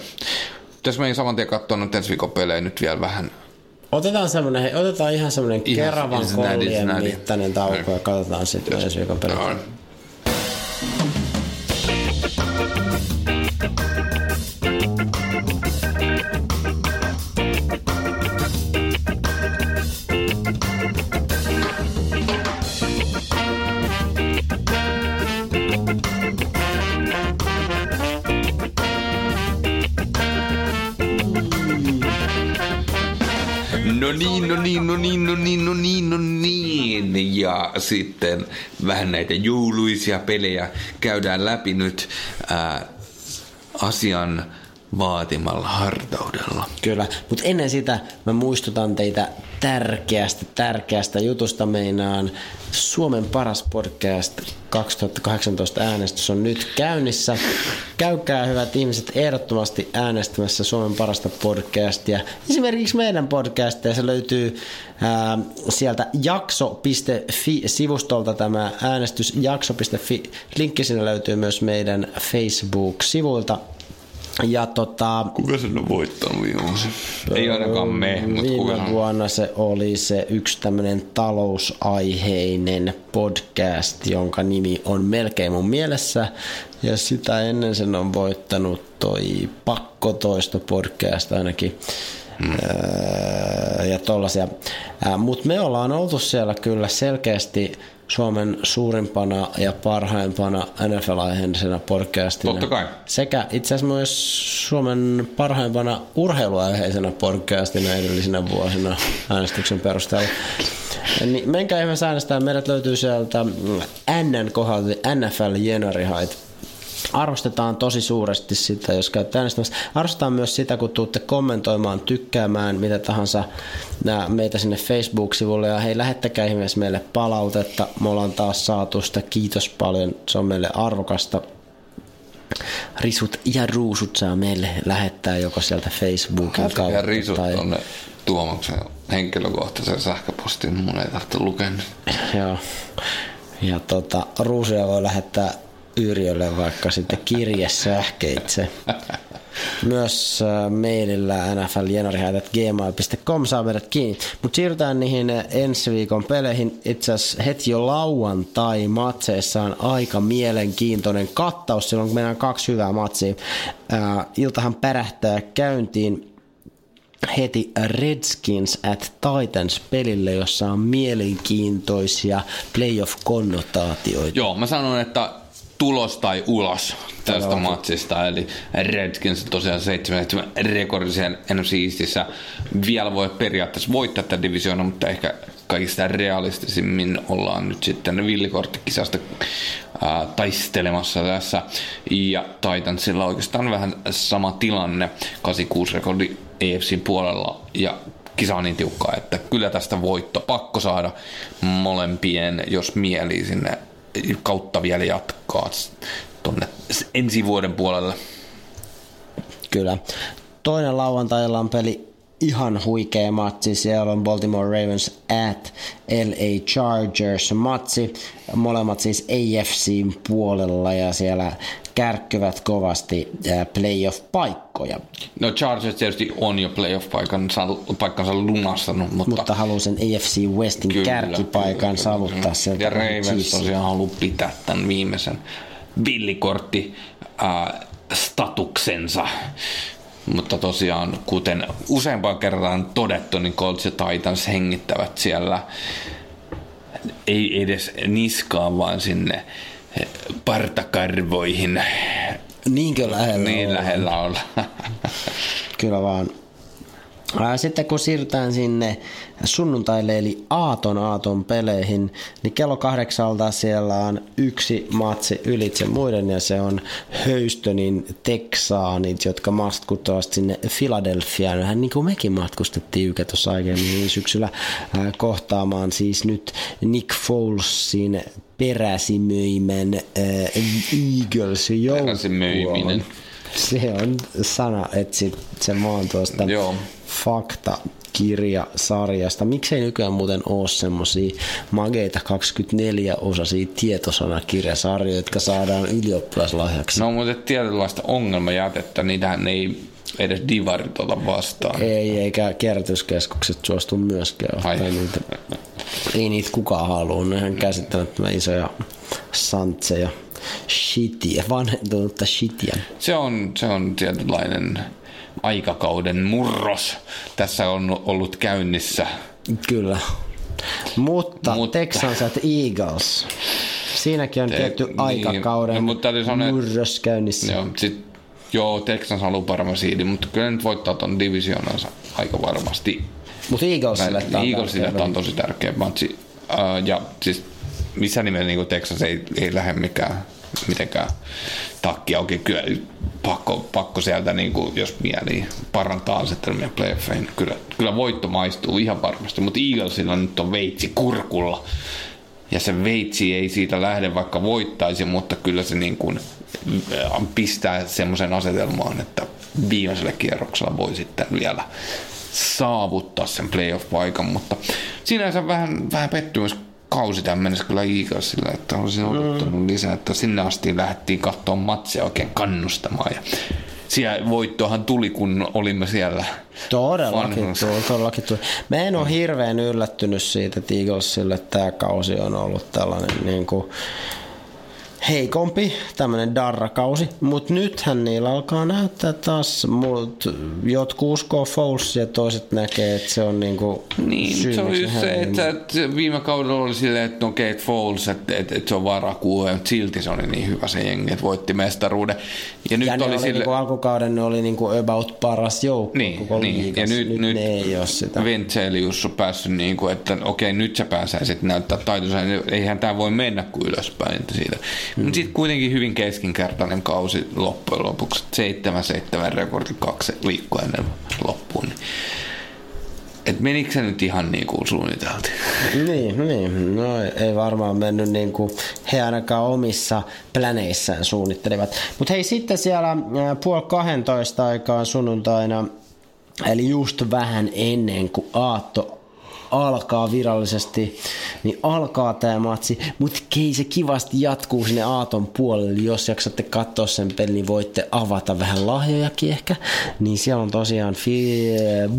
Tässä meidän saman tien katsoa nyt ensi viikon pelejä nyt vielä vähän Otetaan, semmoinen, otetaan ihan semmoinen keravan kollien mittainen tauko ja katsotaan sitten ensi viikon pelejä. Niin, no niin, no niin, no niin. Ja sitten vähän näitä jouluisia pelejä käydään läpi nyt ää, asian vaatimalla hartaudella. Kyllä, mutta ennen sitä mä muistutan teitä tärkeästä, tärkeästä jutusta. Meinaan Suomen paras podcast 2018 äänestys on nyt käynnissä. Käykää hyvät ihmiset ehdottomasti äänestämässä Suomen parasta podcastia. Esimerkiksi meidän podcastia, se löytyy ää, sieltä jakso.fi-sivustolta tämä äänestys jakso.fi. Linkki sinne löytyy myös meidän Facebook-sivuilta Ja tota, Kuka sen on voittanut viime vuosi? Ei ainakaan me, mutta viime kuka sen vuonna se oli se yksi tämmöinen talousaiheinen podcast, jonka nimi on melkein mun mielessä. Ja sitä ennen sen on voittanut toi Pakkotoisto podcast ainakin. Hmm. ja tollasia. Mutta me ollaan oltu siellä kyllä selkeästi Suomen suurimpana ja parhaimpana NFL-aiheisena podcastina. Totta kai. Sekä itse asiassa myös Suomen parhaimpana urheiluaiheisena podcastina edellisinä vuosina äänestyksen perusteella. Niin menkää ihmeessä äänestää. Meidät löytyy sieltä NN kohdalta NFL Jenarihait arvostetaan tosi suuresti sitä, jos käytte äänestämässä. Arvostetaan myös sitä, kun tuutte kommentoimaan, tykkäämään mitä tahansa meitä sinne Facebook-sivulle. Ja hei, lähettäkää ihmeessä meille palautetta. Me ollaan taas saatu sitä. Kiitos paljon. Se on meille arvokasta. Risut ja ruusut saa meille lähettää joko sieltä Facebookin Ja kautta. risut tai... tonne Tuomaksen henkilökohtaisen sähköpostin. Mun ei tarvitse lukea. Joo. Ja tota, ruusuja voi lähettää Yrjölle vaikka sitten kirjesähkeitse. Myös äh, mailillä nfljenarihaitat.gmail.com saa meidät kiinni. Mutta siirrytään niihin äh, ensi viikon peleihin. Itse asiassa heti jo lauantai matseissa on aika mielenkiintoinen kattaus silloin, kun meillä on kaksi hyvää matsia. Äh, iltahan pärähtää käyntiin heti Redskins at Titans pelille, jossa on mielenkiintoisia playoff-konnotaatioita. Joo, mä sanon, että tulos tai ulos tästä Todellakin. matsista. Eli Redskins tosiaan 7 rekordisen NFC Eastissä vielä voi periaatteessa voittaa tätä divisioona, mutta ehkä kaikista realistisimmin ollaan nyt sitten villikorttikisasta ää, taistelemassa tässä. Ja Titansilla oikeastaan vähän sama tilanne, 86 rekordi EFC puolella ja kisa on niin tiukkaa, että kyllä tästä voitto pakko saada molempien, jos mieli sinne kautta vielä jatkaa tonne ensi vuoden puolelle. Kyllä. Toinen lauantailla on peli ihan huikea matsi. Siellä on Baltimore Ravens at LA Chargers matsi. Molemmat siis AFC puolella ja siellä kärkkyvät kovasti playoff-paikkoja. No Chargers tietysti on jo playoff-paikkansa paikkansa lunastanut, mutta, Mutta haluaa sen AFC Westin Kyllä, kärkipaikan kyllä, saavuttaa kyllä. sieltä. Ja Ravens tosiaan haluaa pitää tämän viimeisen villikortti ää, statuksensa. Mutta tosiaan, kuten useampaan kertaan todettu, niin Colts ja Titans hengittävät siellä ei edes niskaan, vaan sinne partakarvoihin. Niinkö lähellä Niin ollaan? lähellä olla. Kyllä vaan. Sitten kun siirrytään sinne sunnuntaille eli aaton aaton peleihin, niin kello kahdeksalta siellä on yksi matsi ylitse muiden ja se on Houstonin Texaanit, jotka matkustavat sinne Philadelphiaan. Vähän niin kuin mekin matkustettiin ykä tuossa aiemmin niin syksyllä kohtaamaan siis nyt Nick Folesin peräsimöimän ää, Eagles joukkueen. Se on sana, etsit se oon tuosta Joo. Fakta kirjasarjasta. Miksei nykyään muuten ole semmosia mageita 24 osaisia tietosanakirjasarjoja, jotka saadaan ylioppilaslahjaksi. No mutta tietynlaista ongelmajätettä, niitähän ei edes divarit ota vastaan. Ei, eikä kierrätyskeskukset suostu myöskään. Ei niitä, ei niitä kukaan halua. Ne ihan käsittämättömän isoja santseja. Shitia, vanhentunutta shitia. Se on, se on tietynlainen aikakauden murros. Tässä on ollut käynnissä. Kyllä. Mutta, Mutta- Texans at Eagles. Siinäkin on Te- tietty niin, aikakauden no, mutta murros käynnissä. Joo, sit, joo Texans haluaa paremman siidin, mutta kyllä nyt voittaa ton divisioonansa aika varmasti. Mutta Eaglesille tämä on Eaglesille on tosi tärkeä matsi. Uh, ja siis missä nimessä niin Texas ei, ei lähde mikään, mitenkään takki auki. Kyllä pakko, pakko sieltä, niin kuin, jos mieli parantaa asetelmia playoffeihin. Kyllä, kyllä voitto maistuu ihan varmasti, mutta Eaglesilla nyt on veitsi kurkulla. Ja se veitsi ei siitä lähde vaikka voittaisi, mutta kyllä se niin kuin äh, pistää semmoisen asetelmaan, että viimeisellä kierroksella voi sitten vielä saavuttaa sen playoff-paikan, mutta sinänsä vähän, vähän pettymys kausi tämän mennessä kyllä Eaglesilla, että olisin odottanut lisää, että sinne asti lähdettiin katsomaan matseja oikein kannustamaan ja siellä voittohan tuli, kun olimme siellä. Todellakin tuli, todellakin tuli. Mä en ole hirveän yllättynyt siitä, että Eaglesille tämä kausi on ollut tällainen niin kuin heikompi, tämmöinen darrakausi, mutta nythän niillä alkaa näyttää taas, mut jotkut uskoo Foles ja toiset näkee, että se on niinku Niin, se on just se, että, että viime kaudella oli silleen, että no Kate Foles, että, että, että se on varakuuja, mutta silti se oli niin hyvä se jengi, että voitti mestaruuden. Ja nyt ja oli oli sille... niinku alkukauden ne oli niinku about paras joukko Niin, koko niin. liigassa. ja nyt, nyt, ne ei ole sitä. Ventselius on päässyt niin kuin, että okei, nyt se pääsee sitten näyttää taitonsa. Eihän tämä voi mennä kuin ylöspäin että siitä. Mutta sitten kuitenkin hyvin keskinkertainen kausi loppujen lopuksi. 7-7 rekordi kaksi liikkua ennen loppuun. Niin. Et menikö se nyt ihan niin kuin suunniteltiin? Niin, niin. No ei varmaan mennyt niin kuin he ainakaan omissa pläneissään suunnittelivat. Mutta hei sitten siellä ää, puoli 12 aikaan sunnuntaina, eli just vähän ennen kuin Aatto alkaa virallisesti, niin alkaa tämä matsi, mutta kei se kivasti jatkuu sinne Aaton puolelle, jos jaksatte katsoa sen pelin, niin voitte avata vähän lahjojakin ehkä, niin siellä on tosiaan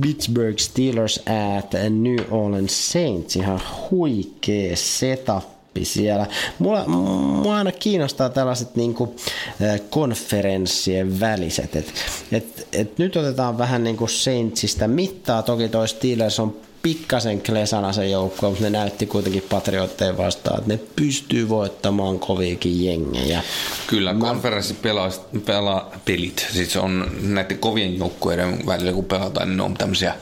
Pittsburgh Steelers at New Orleans Saints, ihan huikea setup siellä. Mua, mua aina kiinnostaa tällaiset niinku, äh, konferenssien väliset. Et, et, et nyt otetaan vähän niinku Saintsista mittaa. Toki toi Steelers on pikkasen klesana se joukko, mutta ne näytti kuitenkin patriotteja vastaan, että ne pystyy voittamaan koviakin jengejä. Kyllä, konferenssi pelaa, pelaa pelit. Siis on näiden kovien joukkueiden välillä, kun pelataan, niin ne on tämmöisiä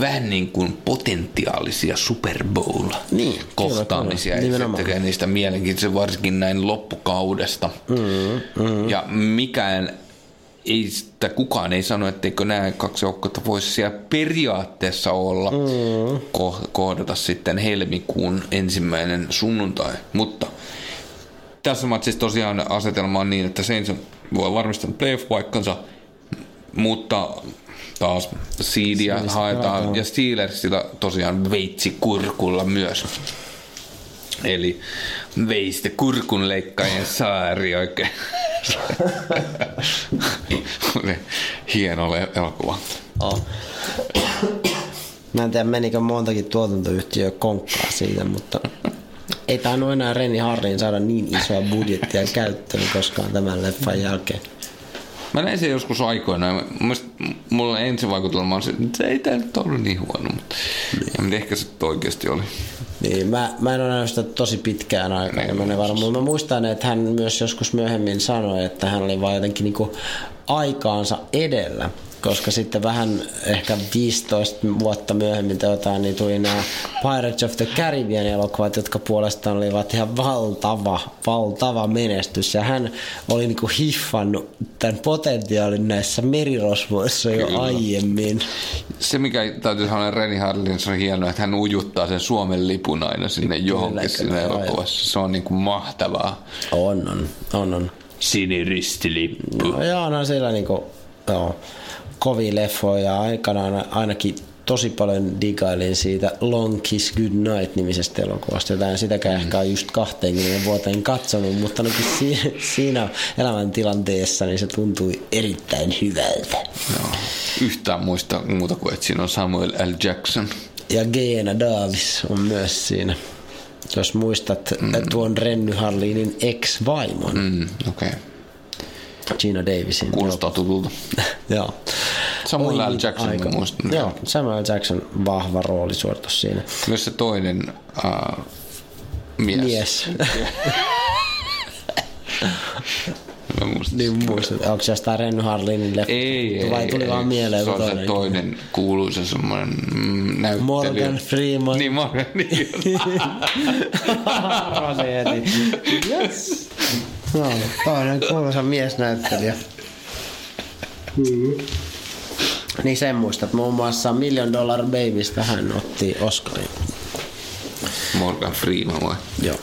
vähän niin kuin potentiaalisia Super Bowl Niin, kyllä, kohtaamisia. kyllä, ja se nimenomaan. tekee niistä mielenkiintoisia varsinkin näin loppukaudesta. Mm, mm. Ja mikään ei sitä, kukaan ei sano, etteikö nämä kaksi joukkuetta voisi siellä periaatteessa olla mm. ko- kohdata sitten helmikuun ensimmäinen sunnuntai. Mutta tässä matsissa tosiaan asetelma on niin, että Saints voi varmistaa playoff-paikkansa, mutta taas seedia Seedistä haetaan ja Steelersillä tosiaan veitsi kurkulla myös. Eli veiste kurkun leikkaajien saari oikein. Hieno elokuva. Oh. Mä en tiedä menikö montakin tuotantoyhtiöä konkkaa siitä, mutta ei tainnut enää Reni Harriin saada niin isoa budjettia käyttöön koskaan tämän leffan jälkeen. Mä näin sen joskus aikoinaan. Mielestäni mulla ensivaikutelma on se, että se ei tää nyt ollut niin huono, mutta, mutta ehkä se oikeasti oli. Niin, mä, mä en ole nähnyt sitä tosi pitkään aikaa, niin, mä, varmaan, mä muistan, että hän myös joskus myöhemmin sanoi, että hän oli vaan jotenkin niinku aikaansa edellä, koska sitten vähän ehkä 15 vuotta myöhemmin tai jotain, niin tuli nämä Pirates of the Caribbean elokuvat, jotka puolestaan olivat ihan valtava, valtava menestys. Ja hän oli niinku hiffannut tämän potentiaalin näissä merirosvoissa jo Kyllä. aiemmin. Se, mikä täytyy sanoa Reni Harlin, se on hienoa, että hän ujuttaa sen Suomen lipun aina sinne johonkin kyllä, sinne aivan. elokuvassa. Se on niin kuin mahtavaa. On, on, on, on. Siniristilippu. No joo, onhan siellä niinku, joo, kovia leffoja ja aikanaan ainakin tosi paljon digailin siitä Long Kiss Good Night nimisestä elokuvasta, jota en sitäkään ehkä ole just 20 vuoteen katsonut, mutta ainakin siinä, siinä elämäntilanteessa niin se tuntui erittäin hyvältä. Joo. Yhtään muista muuta kuin, että siinä on Samuel L. Jackson. Ja Geena Davis on myös siinä. Jos muistat mm. tuon Renny Harlinin ex-vaimon, mm. Mm, Okei, okay. Gina Davisin. kuulostaa tutulta. Joo. Samuel L. Jackson, aika- muistan. Joo, Samuel Jackson vahva roolisuoritus siinä. Myös se toinen uh, mies. Mies. Mä muistan. niin muistat, onko se jostain Renny Harlinin leffa? Ei, ei, Vai tuli ei, vaan mieleen se on se toinen? toinen kuuluisa semmoinen mm, näyttelijä. Morgan Freeman. Niin, Morgan, niin. Yes. No, toinen kuuluisa miesnäyttelijä. Niin sen muistat, muun muassa Million Dollar Babystä hän otti Oscarin. Morgan Freeman vai? Joo.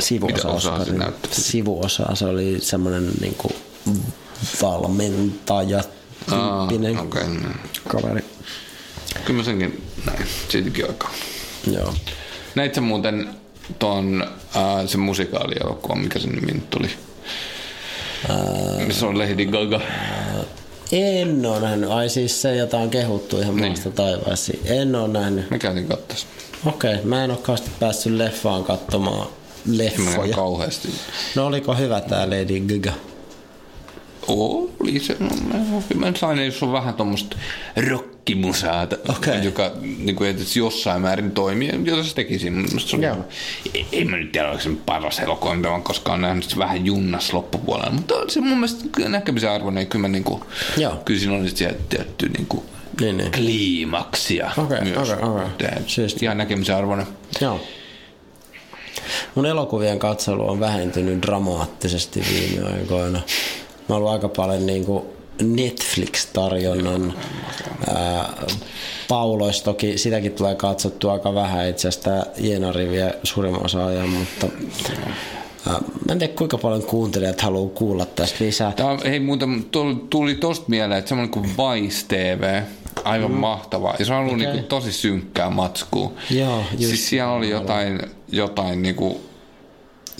Sivuosa Oscarin. Sivuosa, se oli semmoinen niinku valmentaja tyyppinen okei. Okay. kaveri. Kyllä mä senkin näin. Siitäkin aikaa. Joo. Näit sä muuten ton äh, sen musikaalielokuvan, mikä sen nimi nyt tuli? Missä on Lady Gaga? En ole nähnyt. Ai siis se, jota on kehuttu ihan Niin. maasta taivaisiin. En ole nähnyt. Me käytiin katsoa. Okei, mä en ole kauheasti päässyt leffaan katsomaan Mä leffoja. kauheasti. No oliko hyvä tää Lady Gaga? Oli se, no, mä- sain, jos on vähän tuommoista rockimusaa, Okei. joka niin kuin, jossain määrin toimii, jota se tekisi. Se Joo. ei, ei mä nyt tiedä, oliko se paras elokuva, mitä mä oon koskaan nähnyt, se vähän junnas loppupuolella, mutta se mun mielestä näkemisen arvoinen, ja kyllä, mä, niin kuin, Joo. kyllä siinä se tietty niin kuin, Niin, niin. kliimaksia Okei, myös. okei. Tää- Siisti. Ihan näkemisen arvoinen. Joo. Mun elokuvien katselu on vähentynyt dramaattisesti viime aikoina. Mä oon ollut aika paljon niinku Netflix-tarjonnan ää, pauloissa. Toki sitäkin tulee katsottua aika vähän itse asiassa Jenari vie suurimman osa ajan, mutta ää, mä en tiedä kuinka paljon kuuntelijat haluaa kuulla tästä lisää. On, hei muuten, tuli, tosta mieleen, että semmoinen kuin Vice TV, aivan mm. mahtava. Ja se on ollut okay. niinku tosi synkkää matskua. Joo, just Siis siellä oli jotain, jotain niinku,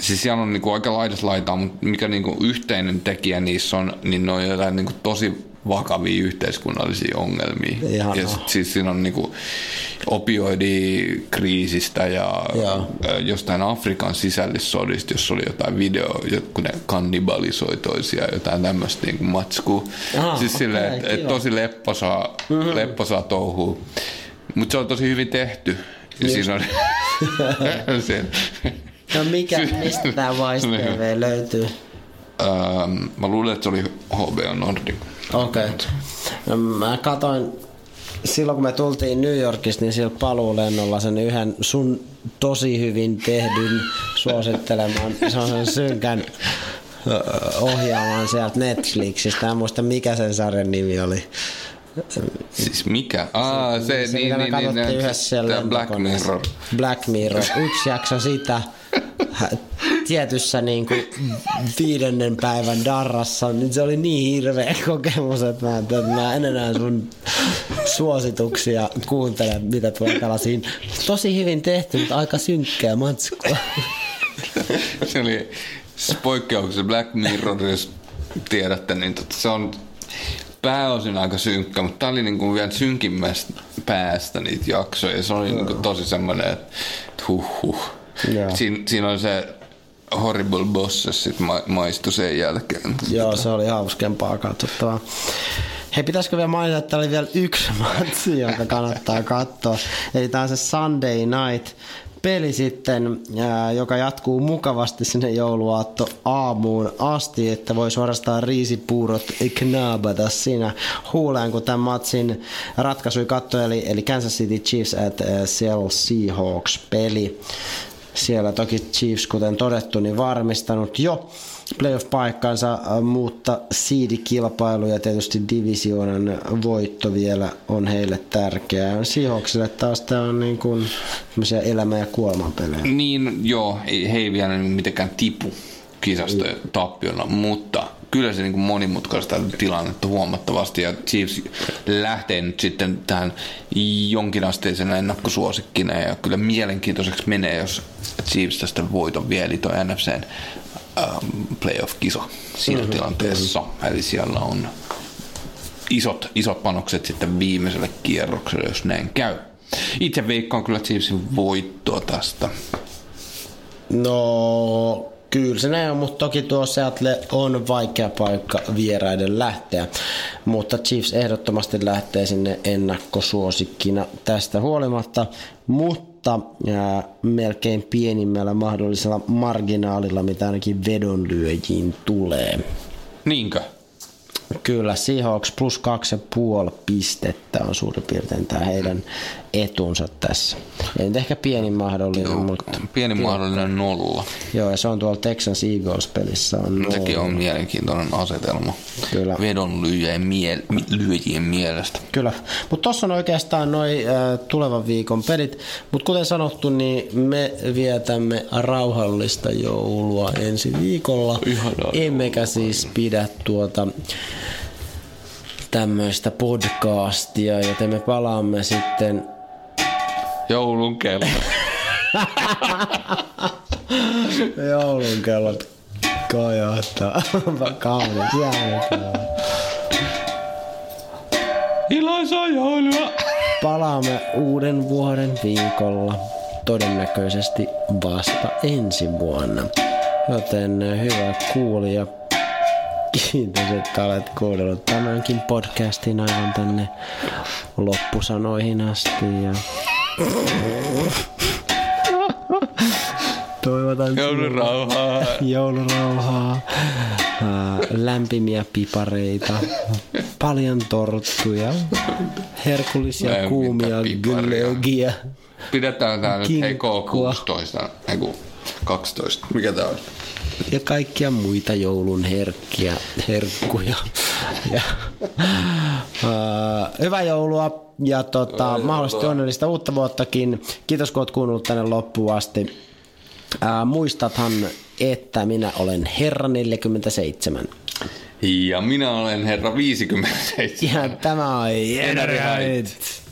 siis siellä on niinku aika laidas laitaa, mutta mikä niinku yhteinen tekijä niissä on, niin ne on jotain niinku tosi vakavia yhteiskunnallisia ongelmia. Ihanaa. Ja sit, siis siinä on niinku opioidikriisistä ja Joo. jostain Afrikan sisällissodista, jossa oli jotain video, kun ne kannibalisoi toisiaan, jotain tämmöistä niinku matskua. Aha, siis silleen, okei, että et tosi lepposaa, mm-hmm. lepposaa touhuu. Mutta se on tosi hyvin tehty. Ja siinä on... sen, No mikä, mistä tää Vice. TV löytyy? ähm, mä luulen, että se oli HBO Nordic. Okei. Okay. Mä katoin, silloin kun me tultiin New Yorkista, niin sillä paluulennolla sen yhden sun tosi hyvin tehdyn suosittelemaan, se on sen synkän ohjaamaan sieltä Netflixistä. En muista mikä sen sarjan nimi oli. Siis mikä? Aa, se, Se, niin, me niin, niin, niin, yhdessä siellä tää Black. Mirror. Black Mirror. Yksi jakso sitä tietyssä niin kuin viidennen päivän darrassa, niin se oli niin hirveä kokemus, että mä, että mä en enää sun suosituksia kuuntele, mitä tulee tällaisiin tosi hyvin tehty, mutta aika synkkää matskua. se oli se poikkeuksessa Black Mirror, jos tiedätte, niin tota, se on pääosin aika synkkä, mutta tää oli niinku vielä synkimmästä päästä niitä jaksoja. Ja se oli niinku tosi semmoinen, että huh huh. Joo. Siin, siinä on se Horrible Bosses sit ma- maistui sen jälkeen. Joo, se oli hauskempaa katsottavaa. Hei, pitäisikö vielä mainita, että oli vielä yksi matsi, jonka kannattaa katsoa. Eli tämä on se Sunday Night peli sitten, joka jatkuu mukavasti sinne jouluaatto aamuun asti, että voi suorastaan riisipuurot knaabata siinä huuleen, kun tämän matsin ratkaisui katto, eli, eli Kansas City Chiefs at äh, Seattle Seahawks peli. Siellä toki Chiefs, kuten todettu, niin varmistanut jo playoff-paikkansa, äh, mutta seed-kilpailu ja tietysti divisioonan voitto vielä on heille tärkeää. Seahawksille taas tämä on niin kuin elämä- ja kuoleman pelejä. Niin, joo, ei, he ei vielä mitenkään tipu kisasta tappiona, mutta kyllä se niin monimutkaista tilannetta huomattavasti ja Chiefs lähtee nyt sitten tähän jonkinasteisena ennakkosuosikkina ja kyllä mielenkiintoiseksi menee, jos Chiefs tästä voiton vielä toi NFCn playoff-kiso siinä mm-hmm. tilanteessa. Eli siellä on isot, isot panokset sitten viimeiselle kierrokselle, jos näin käy. Itse veikkaan kyllä Chiefsin voittoa tästä. No, kyllä se näin on, mutta toki tuo Seattle on vaikea paikka vieraiden lähteä. Mutta Chiefs ehdottomasti lähtee sinne ennakkosuosikkina tästä huolimatta, mutta ää, melkein pienimmällä mahdollisella marginaalilla, mitä ainakin vedonlyöjiin tulee. Niinkö? Kyllä, Seahawks plus kaksi ja puoli pistettä on suurin piirtein tämä heidän etunsa tässä. Ei nyt ehkä pieni mahdollinen, Joo, mutta pieni mahdollinen nolla. joo, ja se on tuolla Texans Eagles-pelissä. On Sekin nolla. on mielenkiintoinen asetelma. Kyllä. Vedonlyöjien miel, mi- lyöjien mielestä. Kyllä, mutta tuossa on oikeastaan noin äh, tulevan viikon pelit, mutta kuten sanottu, niin me vietämme rauhallista joulua ensi viikolla. Ihanaa Emmekä siis pidä tuota tämmöistä podcastia, joten me palaamme sitten Joulun kello. joulun kellot kajahtaa. Kaunis. Iloisaa joulua! Palaamme uuden vuoden viikolla. Todennäköisesti vasta ensi vuonna. Joten hyvä kuulija, kiitos, että olet kuunnellut tämänkin podcastin aivan tänne loppusanoihin asti. Ja... Toivotan Joulurauhaa! joulurauhaa, lämpimiä pipareita, paljon torttuja, herkullisia Lämmintä kuumia glögiä Pidetään tää nyt hei Kinkkua. K16, ei kun 12. Mikä tää on? Ja kaikkia muita joulun herkkiä, herkkuja. Ja, ää, hyvää joulua ja tota, mahdollisesti onnellista uutta vuottakin. Kiitos kun oot kuunnellut tänne loppuun asti. Ää, muistathan, että minä olen Herra 47. Ja minä olen herra 57. Ja tämä on. Enerhait.